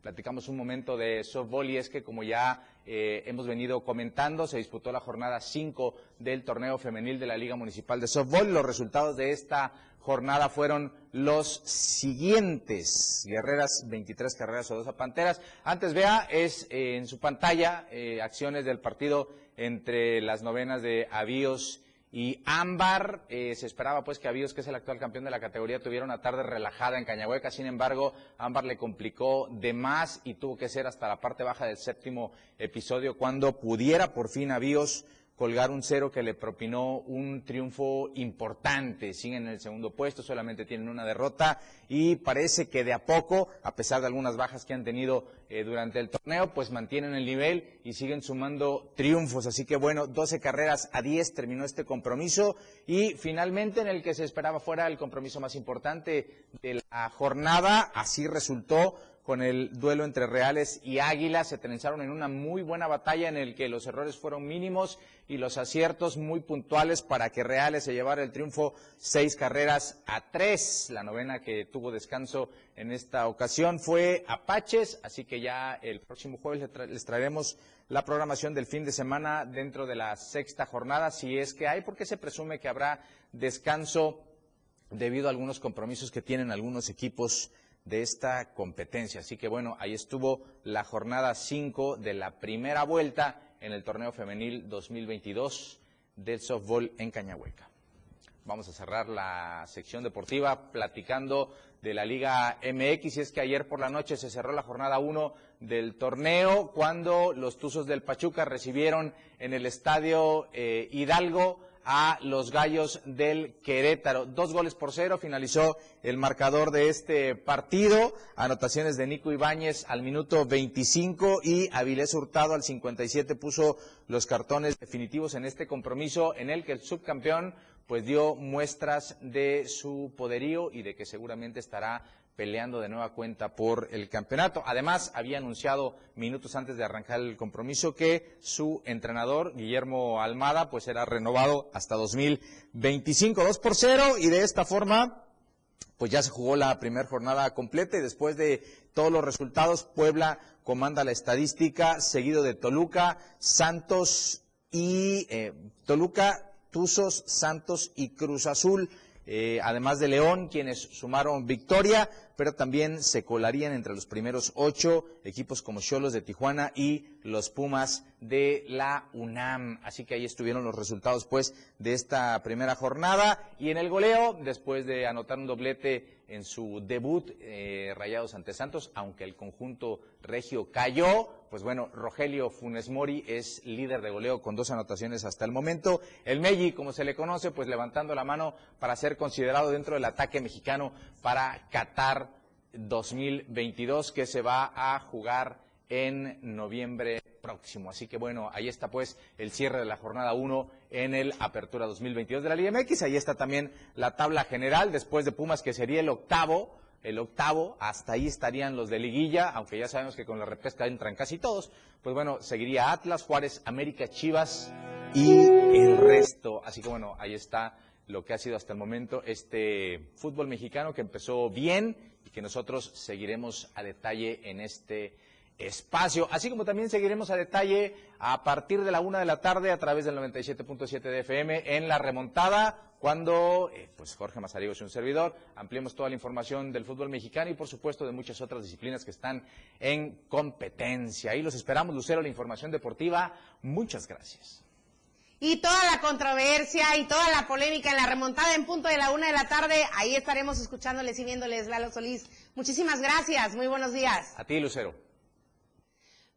[SPEAKER 23] Platicamos un momento de softball y es que como ya eh, hemos venido comentando, se disputó la jornada 5 del torneo femenil de la Liga Municipal de Softball. Los resultados de esta jornada fueron los siguientes. Guerreras, 23 carreras o 2 a Panteras. Antes vea, es eh, en su pantalla eh, acciones del partido entre las novenas de Avíos y Ámbar, eh, se esperaba pues que Avíos, que es el actual campeón de la categoría, tuviera una tarde relajada en Cañahueca. Sin embargo, Ámbar le complicó de más y tuvo que ser hasta la parte baja del séptimo episodio cuando pudiera por fin Avíos colgar un cero que le propinó un triunfo importante. Siguen en el segundo puesto, solamente tienen una derrota y parece que de a poco, a pesar de algunas bajas que han tenido eh, durante el torneo, pues mantienen el nivel y siguen sumando triunfos. Así que bueno, 12 carreras a 10 terminó este compromiso y finalmente en el que se esperaba fuera el compromiso más importante de la jornada, así resultó con el duelo entre Reales y Águilas. Se trenzaron en una muy buena batalla en el que los errores fueron mínimos y los aciertos muy puntuales para que Reales se llevara el triunfo seis carreras a tres. La novena que tuvo descanso en esta ocasión fue Apaches, así que ya el próximo jueves les traeremos la programación del fin de semana dentro de la sexta jornada, si es que hay, porque se presume que habrá descanso debido a algunos compromisos que tienen algunos equipos de esta competencia. Así que bueno, ahí estuvo la jornada 5 de la primera vuelta en el torneo femenil 2022 del softball en Cañahueca. Vamos a cerrar la sección deportiva platicando de la Liga MX y es que ayer por la noche se cerró la jornada 1 del torneo cuando los Tuzos del Pachuca recibieron en el estadio eh, Hidalgo a los Gallos del Querétaro. Dos goles por cero finalizó el marcador de este partido. Anotaciones de Nico Ibáñez al minuto 25 y Avilés Hurtado al 57 puso los cartones definitivos en este compromiso en el que el subcampeón pues dio muestras de su poderío y de que seguramente estará peleando de nueva cuenta por el campeonato. Además, había anunciado minutos antes de arrancar el compromiso que su entrenador, Guillermo Almada, pues será renovado hasta 2025, 2 por 0, y de esta forma, pues ya se jugó la primera jornada completa y después de todos los resultados, Puebla comanda la estadística, seguido de Toluca, Santos y eh, Toluca, Tuzos, Santos y Cruz Azul. Eh, además de León, quienes sumaron victoria, pero también se colarían entre los primeros ocho equipos como Cholos de Tijuana y los Pumas de la UNAM. Así que ahí estuvieron los resultados, pues, de esta primera jornada. Y en el goleo, después de anotar un doblete en su debut, eh, Rayados ante Santos, aunque el conjunto regio cayó, pues bueno, Rogelio Funes Mori es líder de goleo con dos anotaciones hasta el momento. El Meji, como se le conoce, pues levantando la mano para ser considerado dentro del ataque mexicano para Qatar 2022, que se va a jugar en noviembre próximo. Así que bueno, ahí está pues el cierre de la jornada 1 en el Apertura 2022 de la Liga MX. Ahí está también la tabla general después de Pumas, que sería el octavo. El octavo, hasta ahí estarían los de liguilla, aunque ya sabemos que con la repesca entran casi todos. Pues bueno, seguiría Atlas, Juárez, América, Chivas y el resto. Así que bueno, ahí está lo que ha sido hasta el momento este fútbol mexicano que empezó bien y que nosotros seguiremos a detalle en este espacio. Así como también seguiremos a detalle a partir de la una de la tarde a través del 97.7 de FM en la remontada, cuando eh, pues Jorge Mazariego es un servidor, ampliemos toda la información del fútbol mexicano y por supuesto de muchas otras disciplinas que están en competencia. Ahí los esperamos, Lucero, la información deportiva. Muchas gracias.
[SPEAKER 3] Y toda la controversia y toda la polémica en la remontada en punto de la una de la tarde, ahí estaremos escuchándoles y viéndoles, Lalo Solís. Muchísimas gracias, muy buenos días.
[SPEAKER 23] A ti, Lucero.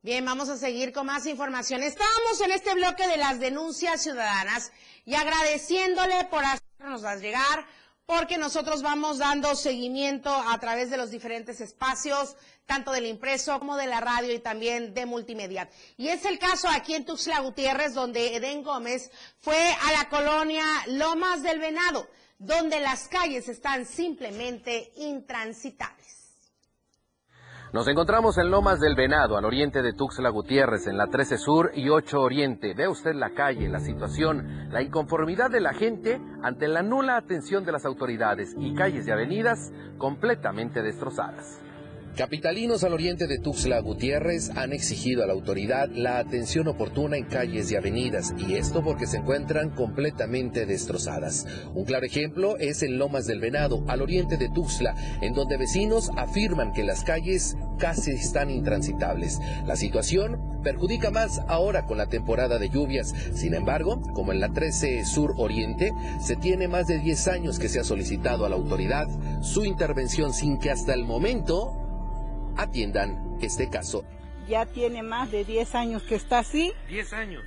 [SPEAKER 3] Bien, vamos a seguir con más información. Estábamos en este bloque de las denuncias ciudadanas y agradeciéndole por hacernos llegar porque nosotros vamos dando seguimiento a través de los diferentes espacios, tanto del impreso como de la radio y también de multimedia. Y es el caso aquí en Tuxtla Gutiérrez, donde Eden Gómez fue a la colonia Lomas del Venado, donde las calles están simplemente intransitables.
[SPEAKER 24] Nos encontramos en Lomas del Venado, al oriente de Tuxtla Gutiérrez, en la 13 Sur y 8 Oriente. Ve usted la calle, la situación, la inconformidad de la gente ante la nula atención de las autoridades y calles y avenidas completamente destrozadas. Capitalinos al oriente de Tuxtla Gutiérrez han exigido a la autoridad la atención oportuna en calles y avenidas, y esto porque se encuentran completamente destrozadas. Un claro ejemplo es en Lomas del Venado, al oriente de Tuxtla, en donde vecinos afirman que las calles casi están intransitables. La situación perjudica más ahora con la temporada de lluvias. Sin embargo, como en la 13 Sur Oriente, se tiene más de 10 años que se ha solicitado a la autoridad su intervención sin que hasta el momento atiendan este caso.
[SPEAKER 25] Ya tiene más de 10 años que está así.
[SPEAKER 23] 10 años.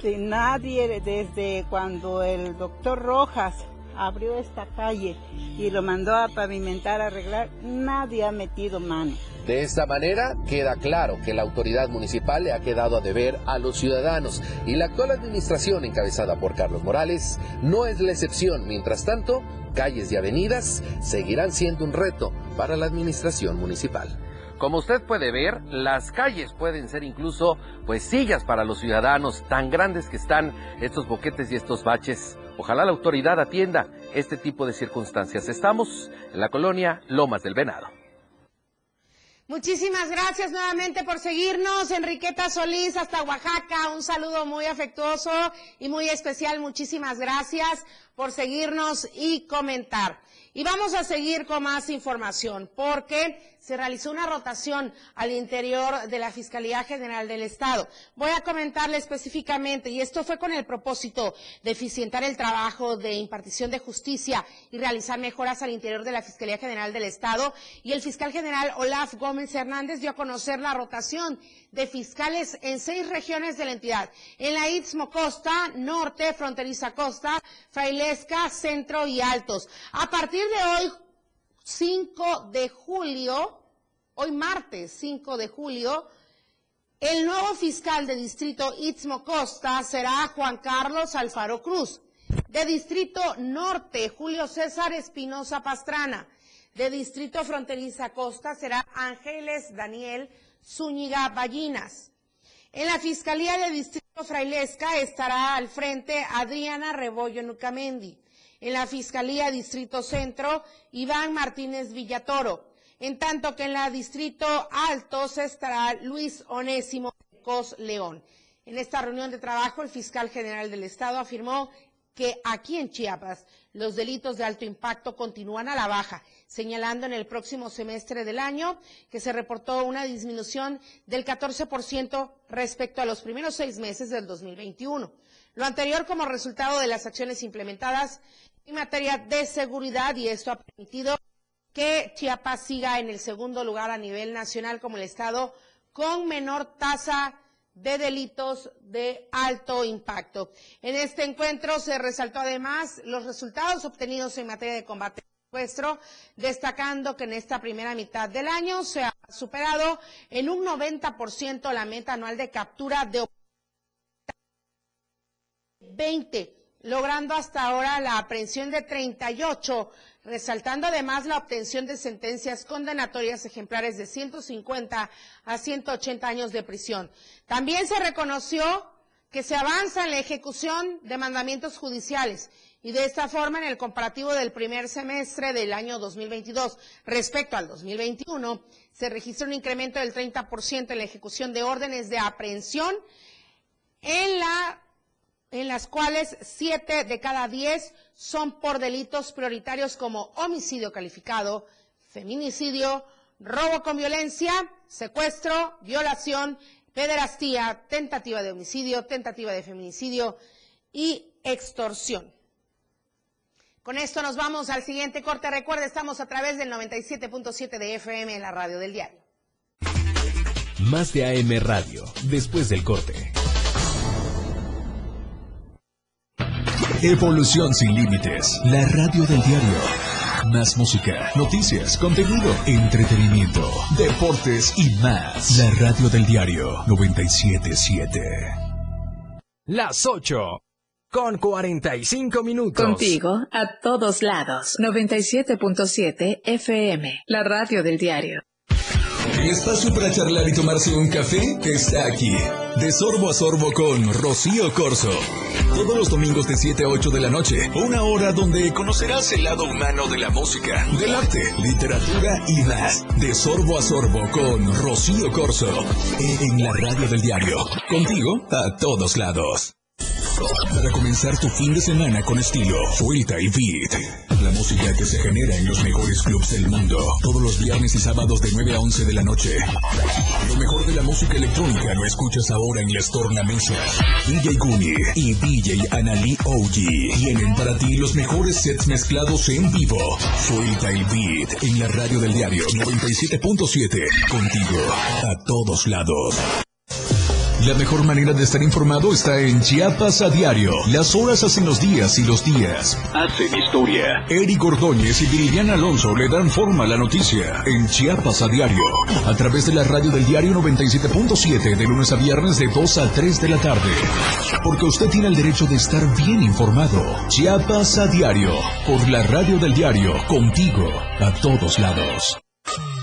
[SPEAKER 25] Que nadie, desde cuando el doctor Rojas abrió esta calle y lo mandó a pavimentar, a arreglar, nadie ha metido mano.
[SPEAKER 24] De esta manera queda claro que la autoridad municipal le ha quedado a deber a los ciudadanos y la actual administración encabezada por Carlos Morales no es la excepción. Mientras tanto, calles y avenidas seguirán siendo un reto para la administración municipal. Como usted puede ver, las calles pueden ser incluso pues sillas para los ciudadanos, tan grandes que están estos boquetes y estos baches. Ojalá la autoridad atienda este tipo de circunstancias. Estamos en la colonia Lomas del Venado.
[SPEAKER 3] Muchísimas gracias nuevamente por seguirnos. Enriqueta Solís hasta Oaxaca. Un saludo muy afectuoso y muy especial. Muchísimas gracias por seguirnos y comentar. Y vamos a seguir con más información porque se realizó una rotación al interior de la Fiscalía General del Estado. Voy a comentarle específicamente, y esto fue con el propósito de eficientar el trabajo de impartición de justicia y realizar mejoras al interior de la Fiscalía General del Estado, y el fiscal general Olaf Gómez Hernández dio a conocer la rotación de fiscales en seis regiones de la entidad, en la Istmo Costa, Norte, Fronteriza Costa, Frailesca, Centro y Altos. A partir de hoy, 5 de julio, hoy martes 5 de julio, el nuevo fiscal de distrito Istmo Costa será Juan Carlos Alfaro Cruz. De distrito norte, Julio César Espinosa Pastrana. De distrito fronteriza Costa será Ángeles Daniel Zúñiga Ballinas. En la Fiscalía de Distrito Frailesca estará al frente Adriana Rebollo Nucamendi en la Fiscalía Distrito Centro, Iván Martínez Villatoro, en tanto que en la Distrito Altos estará Luis Onésimo Cos León. En esta reunión de trabajo, el fiscal general del Estado afirmó que aquí en Chiapas los delitos de alto impacto continúan a la baja, señalando en el próximo semestre del año que se reportó una disminución del 14% respecto a los primeros seis meses del 2021. Lo anterior como resultado de las acciones implementadas en materia de seguridad y esto ha permitido que Chiapas siga en el segundo lugar a nivel nacional como el estado con menor tasa de delitos de alto impacto. En este encuentro se resaltó además los resultados obtenidos en materia de combate secuestro, destacando que en esta primera mitad del año se ha superado en un 90% la meta anual de captura de 20 logrando hasta ahora la aprehensión de 38, resaltando además la obtención de sentencias condenatorias ejemplares de 150 a 180 años de prisión. También se reconoció que se avanza en la ejecución de mandamientos judiciales Y de esta forma, en el comparativo del primer semestre del año 2022 respecto al 2021, se registra un incremento del 30% en la ejecución de órdenes de aprehensión, en, la, en las cuales 7 de cada 10 son por delitos prioritarios como homicidio calificado, feminicidio, robo con violencia, secuestro, violación, pederastía, tentativa de homicidio, tentativa de feminicidio y extorsión. Con esto nos vamos al siguiente corte. Recuerda, estamos a través del 97.7 de FM en la radio del diario.
[SPEAKER 12] Más de AM Radio, después del corte.
[SPEAKER 1] Evolución sin límites, la radio del diario. Más música, noticias, contenido, entretenimiento, deportes y más. La radio del diario 977.
[SPEAKER 22] Las 8 con 45 minutos.
[SPEAKER 15] Contigo a todos lados. 97.7 FM, la radio del diario.
[SPEAKER 1] El espacio para charlar y tomarse un café está aquí. De sorbo a sorbo con Rocío Corso. Todos los domingos de 7 a 8 de la noche. Una hora donde conocerás el lado humano de la música, del arte, literatura y más. De sorbo a sorbo con Rocío Corso. En la radio del diario. Contigo a todos lados. Para comenzar tu fin de semana con estilo, suelta y beat. La música que se genera en los mejores clubs del mundo. Todos los viernes y sábados de 9 a 11 de la noche. Lo mejor de la música electrónica lo escuchas ahora en las tornamesas. DJ Guni y DJ Anali OG tienen para ti los mejores sets mezclados en vivo. Suelta el beat en la radio del diario 97.7. Contigo a todos lados. La mejor manera de estar informado está en Chiapas a diario. Las horas hacen los días y los días hacen historia. Eric Ordóñez y Viridiana Alonso le dan forma a la noticia en Chiapas a diario. A través de la radio del diario 97.7 de lunes a viernes de 2 a 3 de la tarde. Porque usted tiene el derecho de estar bien informado. Chiapas a diario. Por la radio del diario. Contigo. A todos lados.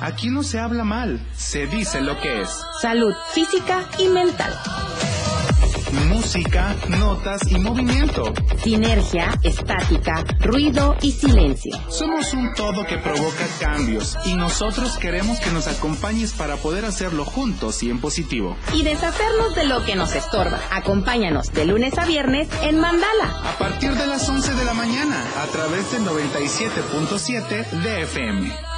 [SPEAKER 26] Aquí no se habla mal, se dice lo que es.
[SPEAKER 27] Salud física y mental.
[SPEAKER 26] Música, notas y movimiento.
[SPEAKER 27] Sinergia, estática, ruido y silencio.
[SPEAKER 26] Somos un todo que provoca cambios y nosotros queremos que nos acompañes para poder hacerlo juntos y en positivo.
[SPEAKER 27] Y deshacernos de lo que nos estorba. Acompáñanos de lunes a viernes en Mandala.
[SPEAKER 26] A partir de las 11 de la mañana a través del 97.7 de FM.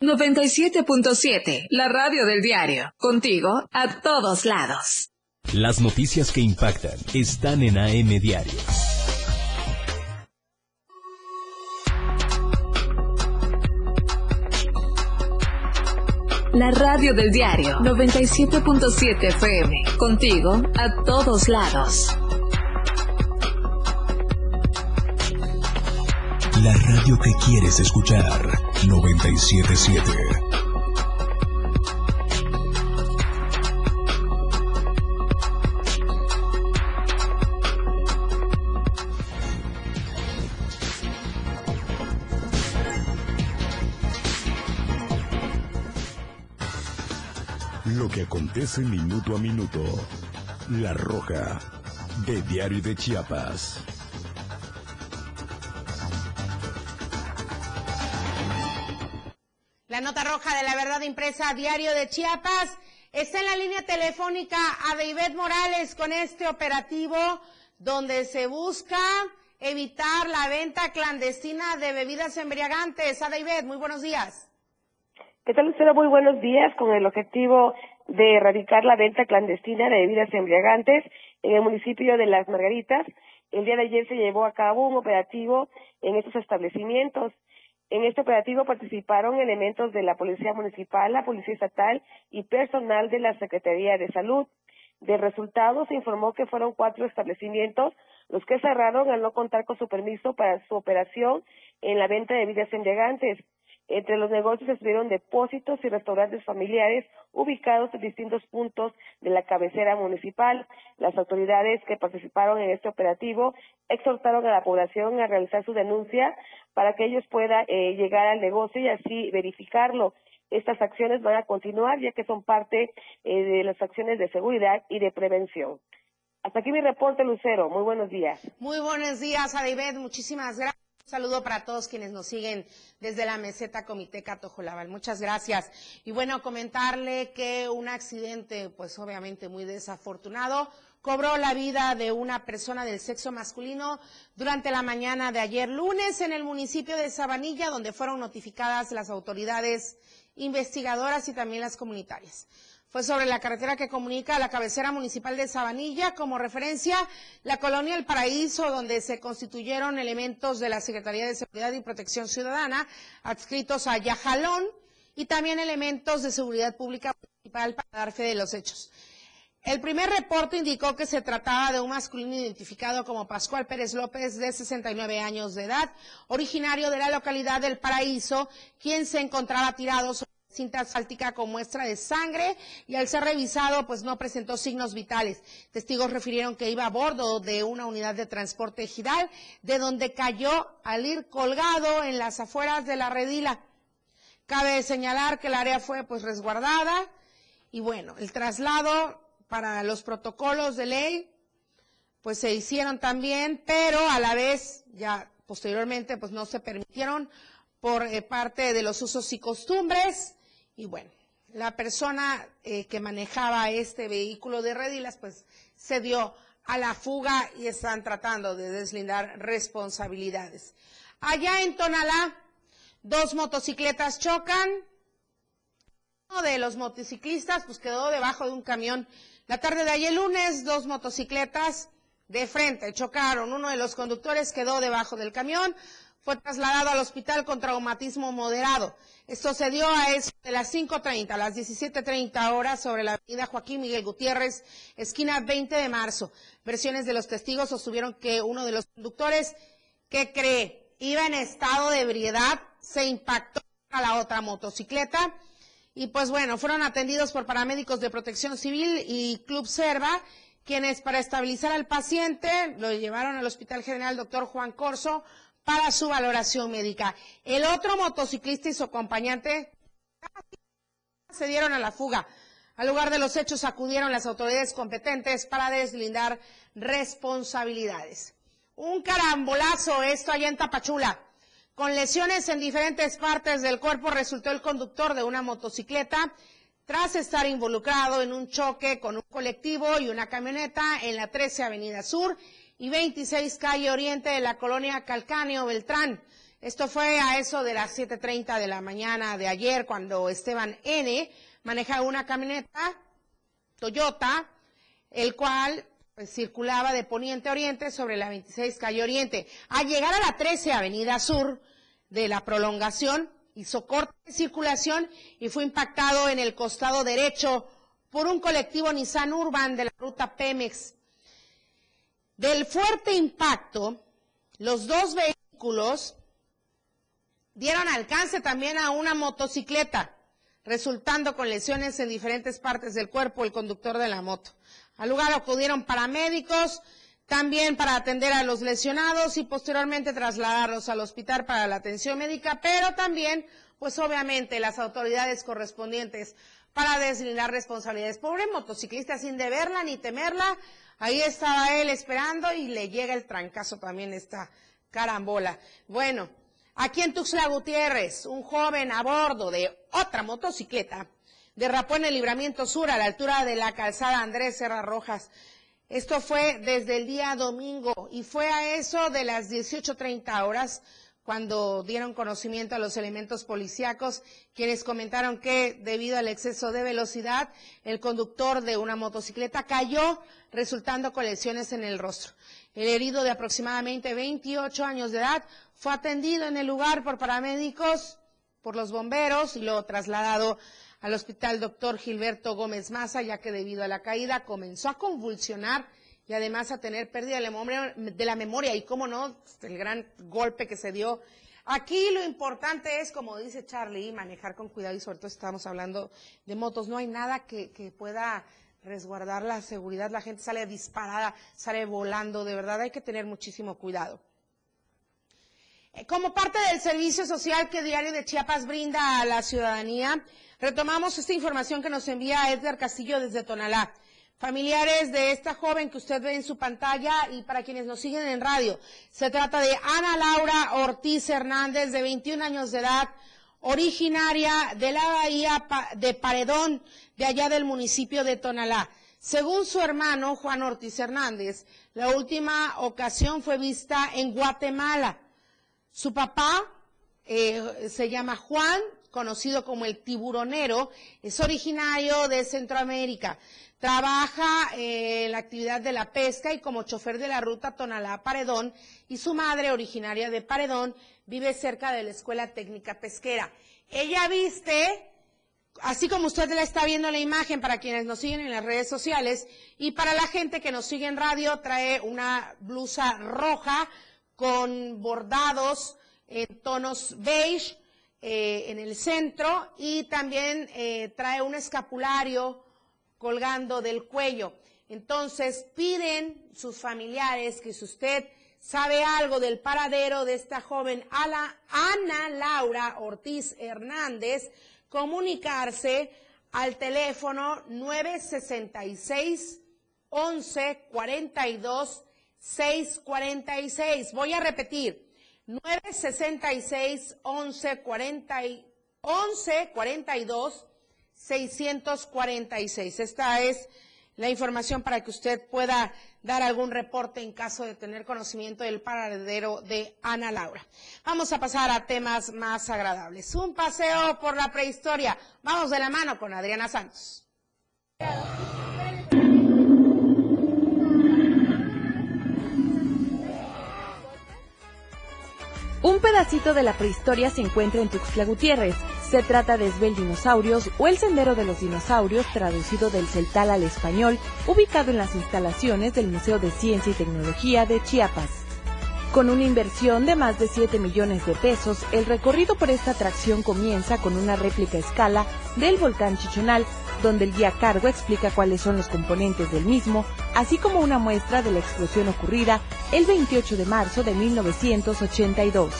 [SPEAKER 15] 97.7, la radio del diario. Contigo a todos lados.
[SPEAKER 12] Las noticias que impactan están en AM Diario.
[SPEAKER 15] La radio del diario 97.7 FM. Contigo a todos lados.
[SPEAKER 1] La radio que quieres escuchar. 977.
[SPEAKER 4] Lo que acontece minuto a minuto. La Roja, de Diario de Chiapas.
[SPEAKER 3] La nota roja de la verdad impresa diario de Chiapas. Está en la línea telefónica a David Morales con este operativo donde se busca evitar la venta clandestina de bebidas embriagantes. A David, muy buenos días.
[SPEAKER 28] ¿Qué tal, Lucero? Muy buenos días. Con el objetivo de erradicar la venta clandestina de bebidas embriagantes en el municipio de Las Margaritas, el día de ayer se llevó a cabo un operativo en estos establecimientos. En este operativo participaron elementos de la Policía Municipal, la Policía Estatal y personal de la Secretaría de Salud. De resultado, se informó que fueron cuatro establecimientos los que cerraron al no contar con su permiso para su operación en la venta de bebidas embriagantes. Entre los negocios estuvieron depósitos y restaurantes familiares ubicados en distintos puntos de la cabecera municipal. Las autoridades que participaron en este operativo exhortaron a la población a realizar su denuncia para que ellos puedan eh, llegar al negocio y así verificarlo. Estas acciones van a continuar ya que son parte eh, de las acciones de seguridad y de prevención. Hasta aquí mi reporte, Lucero. Muy buenos días.
[SPEAKER 3] Muy buenos días, Adibet. Muchísimas gracias. Saludo para todos quienes nos siguen desde la meseta Comité Catojolabal. Muchas gracias. Y bueno, comentarle que un accidente, pues obviamente muy desafortunado, cobró la vida de una persona del sexo masculino durante la mañana de ayer lunes en el municipio de Sabanilla, donde fueron notificadas las autoridades investigadoras y también las comunitarias. Fue sobre la carretera que comunica la cabecera municipal de Sabanilla, como referencia, la colonia El Paraíso, donde se constituyeron elementos de la Secretaría de Seguridad y Protección Ciudadana, adscritos a Yajalón, y también elementos de seguridad pública municipal para dar fe de los hechos. El primer reporte indicó que se trataba de un masculino identificado como Pascual Pérez López, de 69 años de edad, originario de la localidad del Paraíso, quien se encontraba tirado sobre cinta asfáltica con muestra de sangre y al ser revisado pues no presentó signos vitales. Testigos refirieron que iba a bordo de una unidad de transporte ejidal, de donde cayó al ir colgado en las afueras de la redila. Cabe señalar que el área fue pues resguardada y bueno, el traslado para los protocolos de ley, pues se hicieron también, pero a la vez, ya posteriormente, pues no se permitieron por eh, parte de los usos y costumbres. Y bueno, la persona eh, que manejaba este vehículo de redilas, pues se dio a la fuga y están tratando de deslindar responsabilidades. Allá en Tonalá, dos motocicletas chocan. Uno de los motociclistas pues quedó debajo de un camión la tarde de ayer lunes, dos motocicletas de frente chocaron. Uno de los conductores quedó debajo del camión, fue trasladado al hospital con traumatismo moderado. Esto se dio a eso de las 5.30 a las 17.30 horas sobre la avenida Joaquín Miguel Gutiérrez, esquina 20 de marzo. Versiones de los testigos sostuvieron que uno de los conductores, que cree, iba en estado de ebriedad, se impactó a la otra motocicleta y pues bueno, fueron atendidos por paramédicos de protección civil y Club Serva, quienes para estabilizar al paciente lo llevaron al Hospital General Doctor Juan Corso para su valoración médica. El otro motociclista y su acompañante se dieron a la fuga. Al lugar de los hechos acudieron las autoridades competentes para deslindar responsabilidades. Un carambolazo, esto allá en Tapachula. Con lesiones en diferentes partes del cuerpo resultó el conductor de una motocicleta tras estar involucrado en un choque con un colectivo y una camioneta en la 13 Avenida Sur y 26 Calle Oriente de la colonia Calcáneo Beltrán. Esto fue a eso de las 7.30 de la mañana de ayer cuando Esteban N. manejaba una camioneta Toyota, el cual pues, circulaba de poniente a oriente sobre la 26 calle Oriente. Al llegar a la 13 avenida sur de la prolongación, hizo corte de circulación y fue impactado en el costado derecho por un colectivo Nissan Urban de la ruta Pemex. Del fuerte impacto, los dos vehículos dieron alcance también a una motocicleta, resultando con lesiones en diferentes partes del cuerpo el conductor de la moto. Al lugar acudieron paramédicos, también para atender a los lesionados y posteriormente trasladarlos al hospital para la atención médica, pero también, pues obviamente, las autoridades correspondientes para deslindar responsabilidades. Pobre motociclista, sin deberla ni temerla, ahí estaba él esperando y le llega el trancazo también esta carambola. Bueno, aquí en Tuxtla Gutiérrez, un joven a bordo de otra motocicleta derrapó en el libramiento sur a la altura de la calzada Andrés Serra Rojas. Esto fue desde el día domingo y fue a eso de las 18.30 horas cuando dieron conocimiento a los elementos policíacos, quienes comentaron que debido al exceso de velocidad, el conductor de una motocicleta cayó, resultando con lesiones en el rostro. El herido de aproximadamente 28 años de edad fue atendido en el lugar por paramédicos, por los bomberos y luego trasladado al hospital doctor Gilberto Gómez Maza, ya que debido a la caída comenzó a convulsionar y además a tener pérdida de la memoria, y cómo no, el gran golpe que se dio. Aquí lo importante es, como dice Charlie, manejar con cuidado y sobre todo estamos hablando de motos. No hay nada que, que pueda resguardar la seguridad. La gente sale disparada, sale volando. De verdad hay que tener muchísimo cuidado. Eh, como parte del servicio social que Diario de Chiapas brinda a la ciudadanía, retomamos esta información que nos envía Edgar Castillo desde Tonalá. Familiares de esta joven que usted ve en su pantalla y para quienes nos siguen en radio. Se trata de Ana Laura Ortiz Hernández, de 21 años de edad, originaria de la bahía de Paredón, de allá del municipio de Tonalá. Según su hermano, Juan Ortiz Hernández, la última ocasión fue vista en Guatemala. Su papá eh, se llama Juan, conocido como el tiburonero, es originario de Centroamérica. Trabaja eh, en la actividad de la pesca y como chofer de la ruta Tonalá-Paredón y su madre, originaria de Paredón, vive cerca de la Escuela Técnica Pesquera. Ella viste, así como usted la está viendo la imagen para quienes nos siguen en las redes sociales y para la gente que nos sigue en radio, trae una blusa roja con bordados en tonos beige eh, en el centro y también eh, trae un escapulario colgando del cuello. Entonces piden sus familiares que si usted sabe algo del paradero de esta joven Ana Laura Ortiz Hernández, comunicarse al teléfono 966 11 42 646. Voy a repetir, 966 11 11 42 646. Esta es la información para que usted pueda dar algún reporte en caso de tener conocimiento del paradero de Ana Laura. Vamos a pasar a temas más agradables. Un paseo por la prehistoria. Vamos de la mano con Adriana Santos.
[SPEAKER 29] Un pedacito de la prehistoria se encuentra en Tuxtla Gutiérrez. Se trata de Esbel Dinosaurios o el Sendero de los Dinosaurios, traducido del celtal al español, ubicado en las instalaciones del Museo de Ciencia y Tecnología de Chiapas. Con una inversión de más de 7 millones de pesos, el recorrido por esta atracción comienza con una réplica escala del volcán Chichonal, donde el guía cargo explica cuáles son los componentes del mismo, así como una muestra de la explosión ocurrida el 28 de marzo de 1982.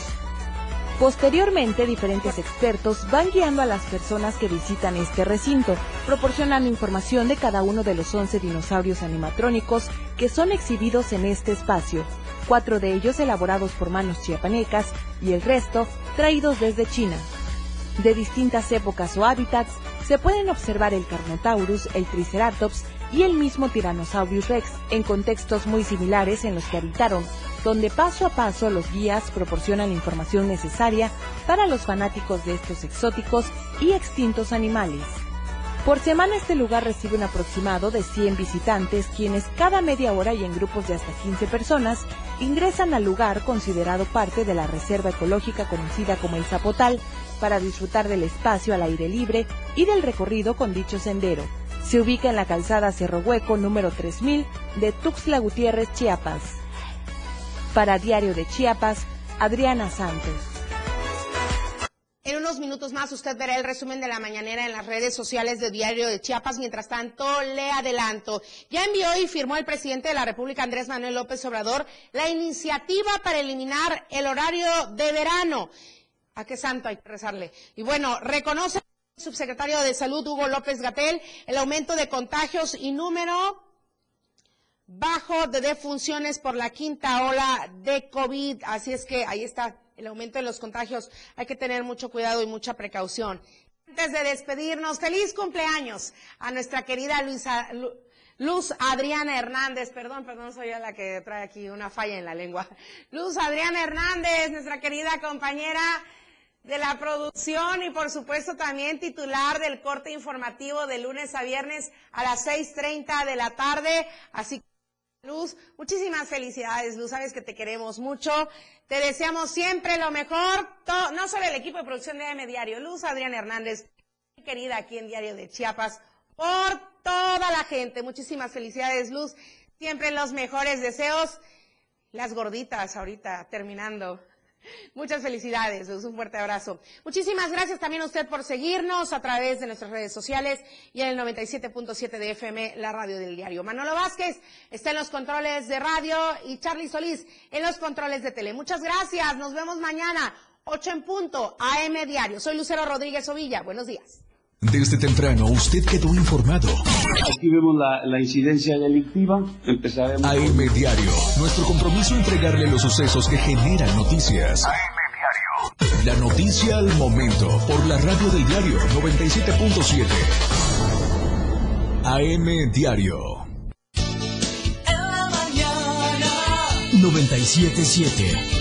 [SPEAKER 29] Posteriormente, diferentes expertos van guiando a las personas que visitan este recinto, proporcionando información de cada uno de los 11 dinosaurios animatrónicos que son exhibidos en este espacio, cuatro de ellos elaborados por manos chiapanecas y el resto traídos desde China. De distintas épocas o hábitats, se pueden observar el Carnotaurus, el Triceratops y el mismo Tyrannosaurus rex en contextos muy similares en los que habitaron, donde paso a paso los guías proporcionan la información necesaria para los fanáticos de estos exóticos y extintos animales. Por semana este lugar recibe un aproximado de 100 visitantes quienes cada media hora y en grupos de hasta 15 personas ingresan al lugar considerado parte de la reserva ecológica conocida como el Zapotal para disfrutar del espacio al aire libre y del recorrido con dicho sendero. Se ubica en la calzada Cerro Hueco número 3000 de Tuxtla Gutiérrez, Chiapas. Para Diario de Chiapas, Adriana Santos.
[SPEAKER 3] En unos minutos más usted verá el resumen de la mañanera en las redes sociales de Diario de Chiapas. Mientras tanto, le adelanto. Ya envió y firmó el presidente de la República, Andrés Manuel López Obrador, la iniciativa para eliminar el horario de verano. ¿A qué santo hay que rezarle? Y bueno, reconoce el subsecretario de Salud, Hugo López Gatel, el aumento de contagios y número bajo de defunciones por la quinta ola de COVID. Así es que ahí está el aumento de los contagios. Hay que tener mucho cuidado y mucha precaución. Antes de despedirnos, feliz cumpleaños a nuestra querida Luisa, Luz Adriana Hernández, perdón, perdón, soy yo la que trae aquí una falla en la lengua. Luz Adriana Hernández, nuestra querida compañera de la producción y por supuesto también titular del corte informativo de lunes a viernes a las 6.30 de la tarde. Así que Luz, muchísimas felicidades, Luz, sabes que te queremos mucho. Te deseamos siempre lo mejor, no solo el equipo de producción de AM Diario, Luz Adriana Hernández, querida aquí en Diario de Chiapas, por toda la gente. Muchísimas felicidades, Luz. Siempre los mejores deseos. Las gorditas ahorita terminando. Muchas felicidades, un fuerte abrazo. Muchísimas gracias también a usted por seguirnos a través de nuestras redes sociales y en el 97.7 de FM, la radio del diario. Manolo Vázquez está en los controles de radio y Charlie Solís en los controles de tele. Muchas gracias, nos vemos mañana, 8 en punto, AM Diario. Soy Lucero Rodríguez Ovilla, buenos días.
[SPEAKER 1] Desde temprano usted quedó informado.
[SPEAKER 30] Aquí vemos la, la incidencia delictiva. Empezaremos.
[SPEAKER 1] AM Diario. Nuestro compromiso entregarle los sucesos que generan noticias. AM Diario. La noticia al momento por la radio del diario 97.7. AM Diario.
[SPEAKER 21] En la mañana. 97.7.